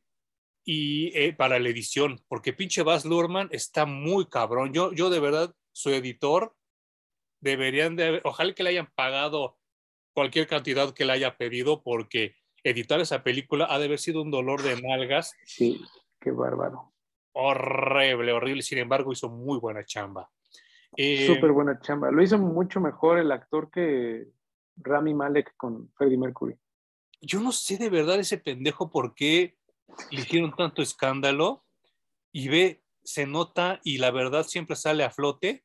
y eh, para la edición, porque pinche Baz Luhrmann está muy cabrón. Yo, yo de verdad, su editor, deberían de haber- ojalá que le hayan pagado cualquier cantidad que le haya pedido, porque editar esa película ha de haber sido un dolor de nalgas Sí, qué bárbaro. horrible, horrible. Sin embargo, hizo muy buena chamba. Eh, Súper buena chamba. Lo hizo mucho mejor el actor que Rami Malek con Freddie Mercury. Yo no sé de verdad ese pendejo por qué le hicieron tanto escándalo y ve, se nota y la verdad siempre sale a flote.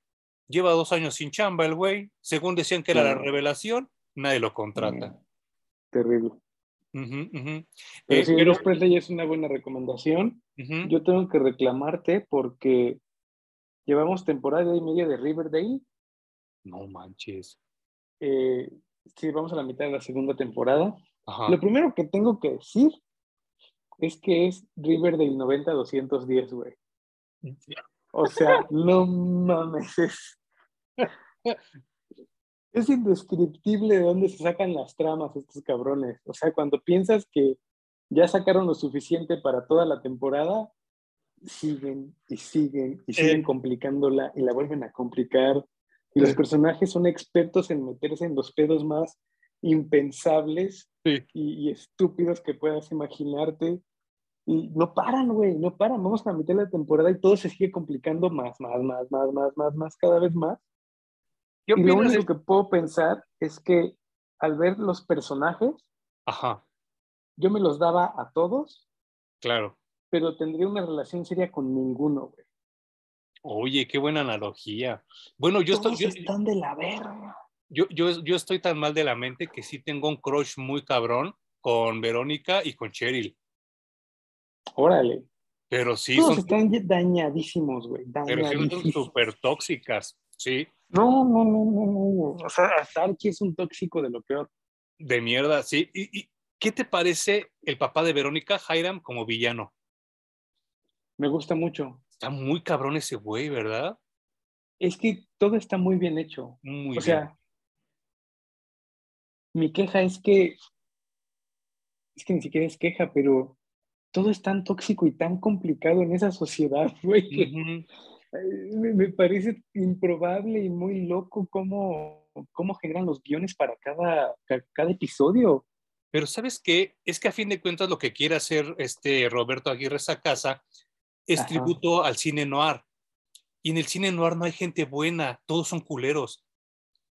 Lleva dos años sin chamba el güey. Según decían que era la revelación, nadie lo contrata. Mm, Terrible. Pero Eh, sí, pero- Presley es una buena recomendación. Yo tengo que reclamarte porque llevamos temporada y media de Riverdale. No manches. Eh, sí, vamos a la mitad de la segunda temporada. Ajá. Lo primero que tengo que decir es que es Riverdale 90-210, güey. O sea, no mames. Es, es indescriptible de dónde se sacan las tramas estos cabrones. O sea, cuando piensas que ya sacaron lo suficiente para toda la temporada, siguen y siguen y siguen Eh. complicándola y la vuelven a complicar. Y los Eh. personajes son expertos en meterse en los pedos más impensables Sí. y, y estúpidos que puedas imaginarte. Y no paran, güey, no paran. Vamos a la mitad de la temporada y todo se sigue complicando más, más, más, más, más, más, más, cada vez más. ¿Qué Y lo de- único que puedo pensar es que al ver los personajes, Ajá, yo me los daba a todos, claro. pero tendría una relación seria con ninguno, güey. Oye, qué buena analogía. Bueno, yo estoy, yo, están de la verga. Yo, yo, yo estoy tan mal de la mente que sí tengo un crush muy cabrón con Verónica y con Cheryl. Órale. Pero sí Todos son, están dañadísimos, güey. pero sí son súper tóxicas, sí, No, no, no, no, no. O sea, hasta Archie es un tóxico de lo peor. de mierda, sí. ¿Y, y qué te parece el papá de Verónica, Hiram, como villano? Me gusta mucho. Está muy cabrón ese güey, ¿verdad? Es que todo está muy bien hecho. Muy o bien. sea, mi queja es que, es que ni siquiera es queja, pero todo es tan tóxico y tan complicado en esa sociedad, güey, que me, me parece improbable y muy loco cómo, cómo generan los guiones para cada, ca- cada episodio. Pero ¿sabes qué? Es que a fin de cuentas lo que quiere hacer este Roberto Aguirre Sacasa es Ajá. tributo al cine noir. Y en el cine noir no hay gente buena, todos son culeros.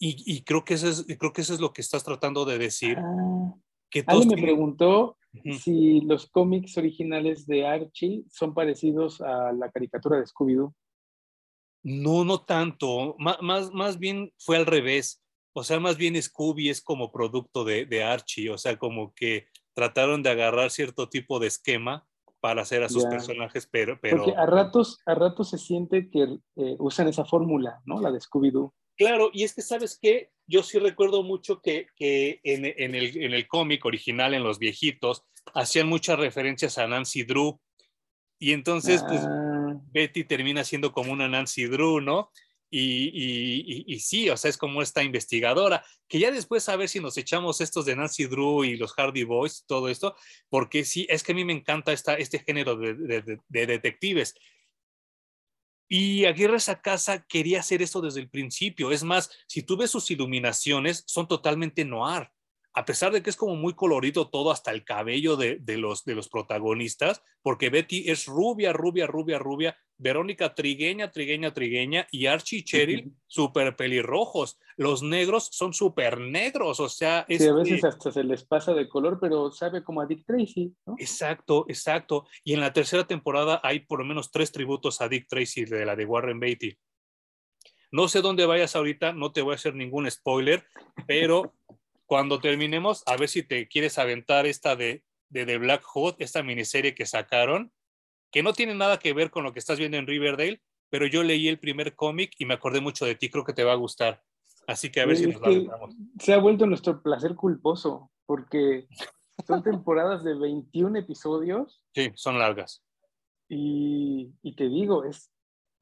Y, creo, que eso es, creo que eso es lo que estás tratando de decir. Ah, que alguien me preguntó si los cómics originales de Archie son parecidos a la caricatura de Scooby-Doo. No, no tanto. más, más bien fue al revés. O sea, más bien Scooby es como producto de, de Archie. O sea, como que trataron de agarrar cierto tipo de esquema para hacer a sus personajes, pero, pero... Porque a ratos, a ratos se siente que eh, usan esa fórmula, ¿no? La de Scooby-Doo. Claro, y es que, ¿sabes qué? Yo sí recuerdo mucho que, que en, en, el, en el cómic original, en los viejitos, hacían muchas referencias a Nancy Drew. Y entonces, pues, ah. Betty termina siendo como una Nancy Drew, ¿no? Y, sí, o sea, es como esta investigadora, que ya después a ver si nos echamos estos de Nancy Drew y los Hardy Boys, todo esto, porque sí, es que a mí me encanta esta, este género de, detectives. Y Aguirre Sacasa quería hacer esto desde el principio. Es más, si tú ves sus iluminaciones, son totalmente noir a pesar de que es como muy colorido todo, hasta el cabello de, los, de los protagonistas, porque Betty es rubia, rubia, rubia, rubia, Verónica trigueña, trigueña, trigueña, y Archie y Cheryl súper pelirrojos. Los negros son súper negros, o sea... Sí, a veces hasta se les pasa de color, pero sabe como a Dick Tracy, ¿no? Exacto, exacto. Y en la tercera temporada hay por lo menos tres tributos a Dick Tracy de la de Warren Beatty. No sé dónde vayas ahorita, no te voy a hacer ningún spoiler, pero cuando terminemos, a ver si te quieres aventar esta de, de The Black Hood, esta miniserie que sacaron, que no tiene nada que ver con lo que estás viendo en Riverdale, pero yo leí el primer cómic y me acordé mucho de ti, creo que te va a gustar. Así que a ver si nos aventamos. Se ha vuelto nuestro placer culposo, porque son temporadas de 21 episodios. Sí, son largas. Y, y te digo, es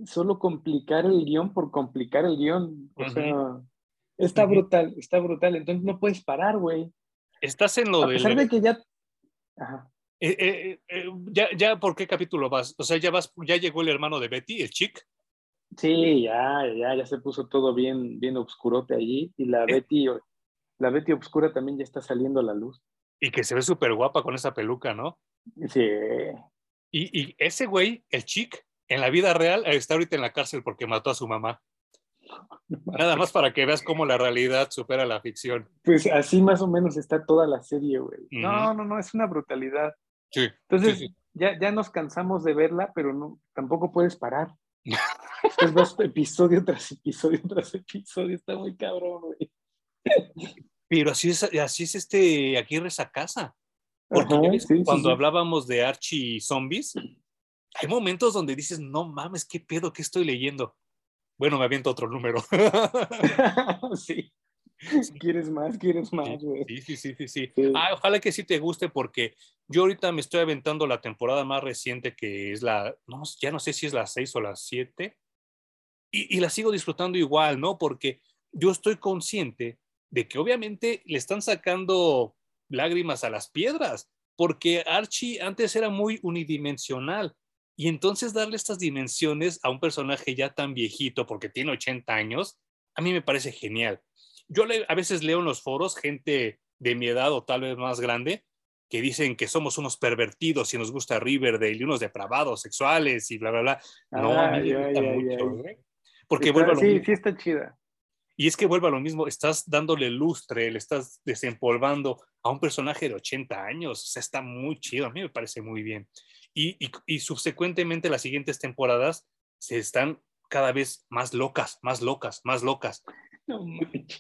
solo complicar el guion por complicar el guion. O sea, Está brutal, está brutal. Entonces no puedes parar, güey. Estás en lo A pesar de que ya. Ajá. Eh, eh, eh, ya, ya, ¿por qué capítulo vas? O sea, ya vas, ya llegó el hermano de Betty, el chic. Sí, ya, ya, ya se puso todo bien, bien oscurote allí. Y la Betty, la Betty oscura también ya está saliendo a la luz. Y que se ve súper guapa con esa peluca, ¿no? Sí. Y, y ese güey, el chic, en la vida real, está ahorita en la cárcel porque mató a su mamá. Nada más para que veas cómo la realidad supera la ficción. Pues así más o menos está toda la serie, güey. No, no, no, es una brutalidad. Sí. Entonces, Ya, ya nos cansamos de verla, pero no, tampoco puedes parar. es dos episodio tras episodio tras episodio, está muy cabrón, güey. Pero así es, así es este aquí reza casa. Porque cuando hablábamos de Archie Zombies, hay momentos donde dices, no mames, qué pedo que estoy leyendo. Bueno, me aviento otro número. sí. ¿Quieres más? ¿Quieres más, güey? Sí, sí, sí, sí, Ah, ojalá que sí te guste porque yo ahorita me estoy aventando la temporada más reciente que es la, no, ya no sé si es la 6 o la 7 y, y la sigo disfrutando igual, ¿no? Porque yo estoy consciente de que obviamente le están sacando lágrimas a las piedras porque Archie antes era muy unidimensional y entonces darle estas dimensiones a un personaje ya tan viejito, porque tiene 80 años, a mí me parece genial. Yo a veces leo en los foros gente de mi edad o tal vez más grande que dicen que somos unos pervertidos y nos gusta Riverdale y unos depravados sexuales y bla, bla, bla. No, a mí me gusta mucho, ¿eh? Porque vuelve a lo sí, sí está chida. Y es que vuelve a lo mismo, estás dándole lustre, le estás desempolvando a un personaje de 80 años, o sea, está muy chido, a mí me parece muy bien y, subsecuentemente las siguientes temporadas se están cada vez más locas, más locas, más locas,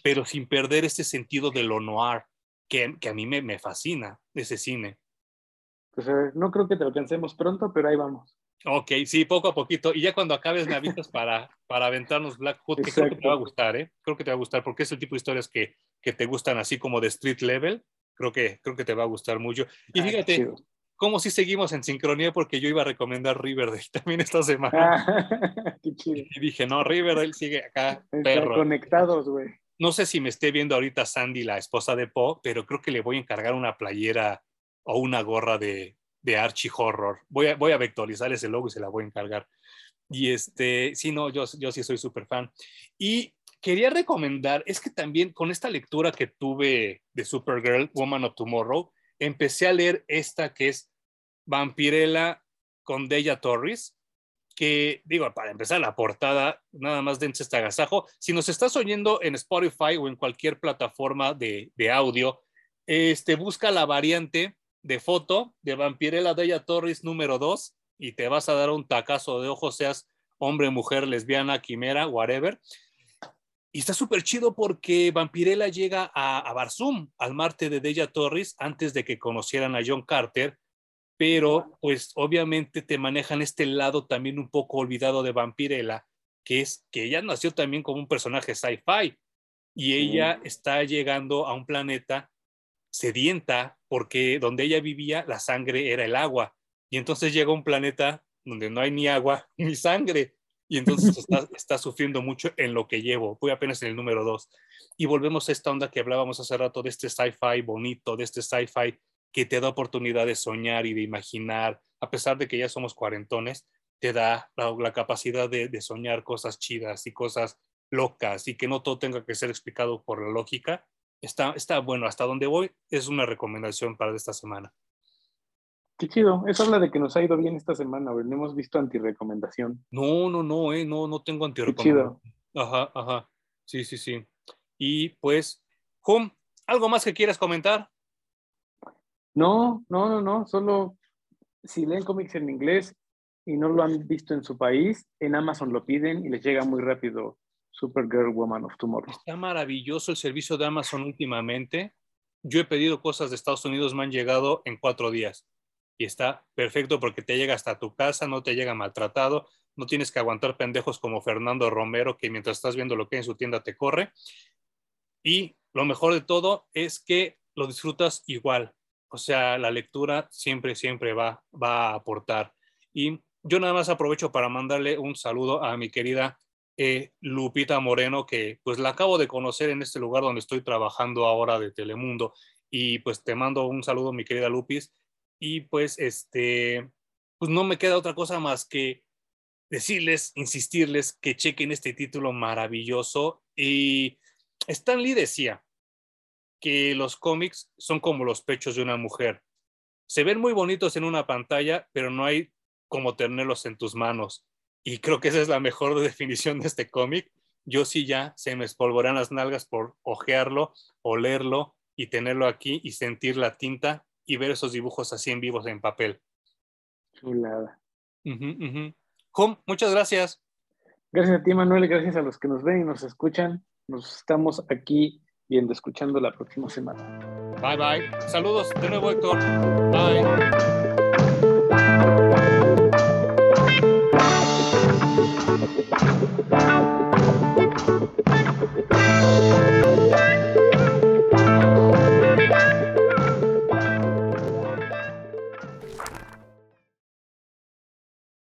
pero sin perder ese sentido de lo noir que, que a mí me, me fascina, ese cine. Pues no creo que te alcancemos pronto, pero ahí vamos. Ok, sí, poco a poquito. Y ya cuando acabes me avisas para, para aventarnos Black Hood, que creo que te va a gustar, ¿eh? Creo que te va a gustar porque es el tipo de historias que, que te gustan así como de street level. Creo que, creo que te va a gustar mucho. Y fíjate, ¿Cómo si seguimos en sincronía? Porque yo iba a recomendar Riverdale también esta semana. Ah, qué chido. Y dije, no, Riverdale sigue acá, perro. conectados, güey. No sé si me esté viendo ahorita Sandy, la esposa de Poe, pero creo que le voy a encargar una playera o una gorra de, de Archie Horror. Voy a, voy a vectorizar ese logo y se la voy a encargar. Y este, sí, no, yo, yo sí soy súper fan. Y quería recomendar, es que también con esta lectura que tuve de Supergirl, Woman of Tomorrow, empecé a leer esta que es Vampirella con Deja Torres. que, digo, para empezar la portada, nada más dense este agasajo. Si nos estás oyendo en Spotify o en cualquier plataforma de, de audio, este, busca la variante de foto de Vampirella Della Torres número 2 y te vas a dar un tacazo de ojos, seas hombre, mujer, lesbiana, quimera, whatever. Y está súper chido porque Vampirella llega a, a Barzum, al Marte de Della Torres, antes de que conocieran a John Carter, pero pues obviamente te manejan este lado también un poco olvidado de Vampirella, que es que ella nació también como un personaje sci-fi y ella está llegando a un planeta sedienta porque donde ella vivía la sangre era el agua y entonces llega a un planeta donde no hay ni agua ni sangre y entonces está, está, sufriendo mucho en lo que llevo. Voy apenas en el número dos. Y volvemos a esta onda que hablábamos hace rato de este sci-fi bonito, de este sci-fi que te da oportunidad de soñar y de imaginar, a pesar de que ya somos cuarentones, te da la, capacidad de, de, soñar cosas chidas y cosas locas y que no todo tenga que ser explicado por la lógica. Está bueno, hasta donde voy es una recomendación para esta semana. Qué chido. Eso habla de que nos ha ido bien esta semana, No hemos visto antirecomendación. No, no, no, eh, no, no tengo antirecomendación. Qué chido. Ajá, ajá. Sí, sí, sí. Y pues, Hum, ¿algo más que quieras comentar? No, no, no, no. Solo si leen cómics en inglés y no lo han visto en su país, en Amazon lo piden y les llega muy rápido Supergirl Woman of Tomorrow. Está maravilloso el servicio de Amazon últimamente. Yo he pedido cosas de Estados Unidos, me han llegado en cuatro días y está perfecto porque te llega hasta tu casa, no te llega maltratado, no tienes que aguantar pendejos como Fernando Romero que mientras estás viendo lo que hay en su tienda te corre. Y lo mejor de todo es que lo disfrutas igual. O sea, la lectura siempre, siempre va, va a aportar. Y yo nada más aprovecho para mandarle un saludo a mi querida eh, Lupita Moreno, que pues la acabo de conocer en este lugar donde estoy trabajando ahora de Telemundo. Y pues te mando un saludo, mi querida Lupis y pues este, pues no me queda otra cosa más que decirles, insistirles que chequen este título maravilloso. Y Stan Lee decía que los cómics son como los pechos de una mujer. Se ven muy bonitos en una pantalla, pero no hay como tenerlos en tus manos. Y creo que esa es la mejor definición de este cómic. Yo sí ya se me espolvorean las nalgas por ojearlo, olerlo y tenerlo aquí y sentir la tinta y ver esos dibujos así en vivos en papel. Chulada. Uh. Hum, muchas gracias. Gracias a ti, Manuel, gracias a los que nos ven y nos escuchan. Nos estamos aquí viendo, escuchando la próxima semana. Bye, bye. Saludos de nuevo, Héctor. Bye.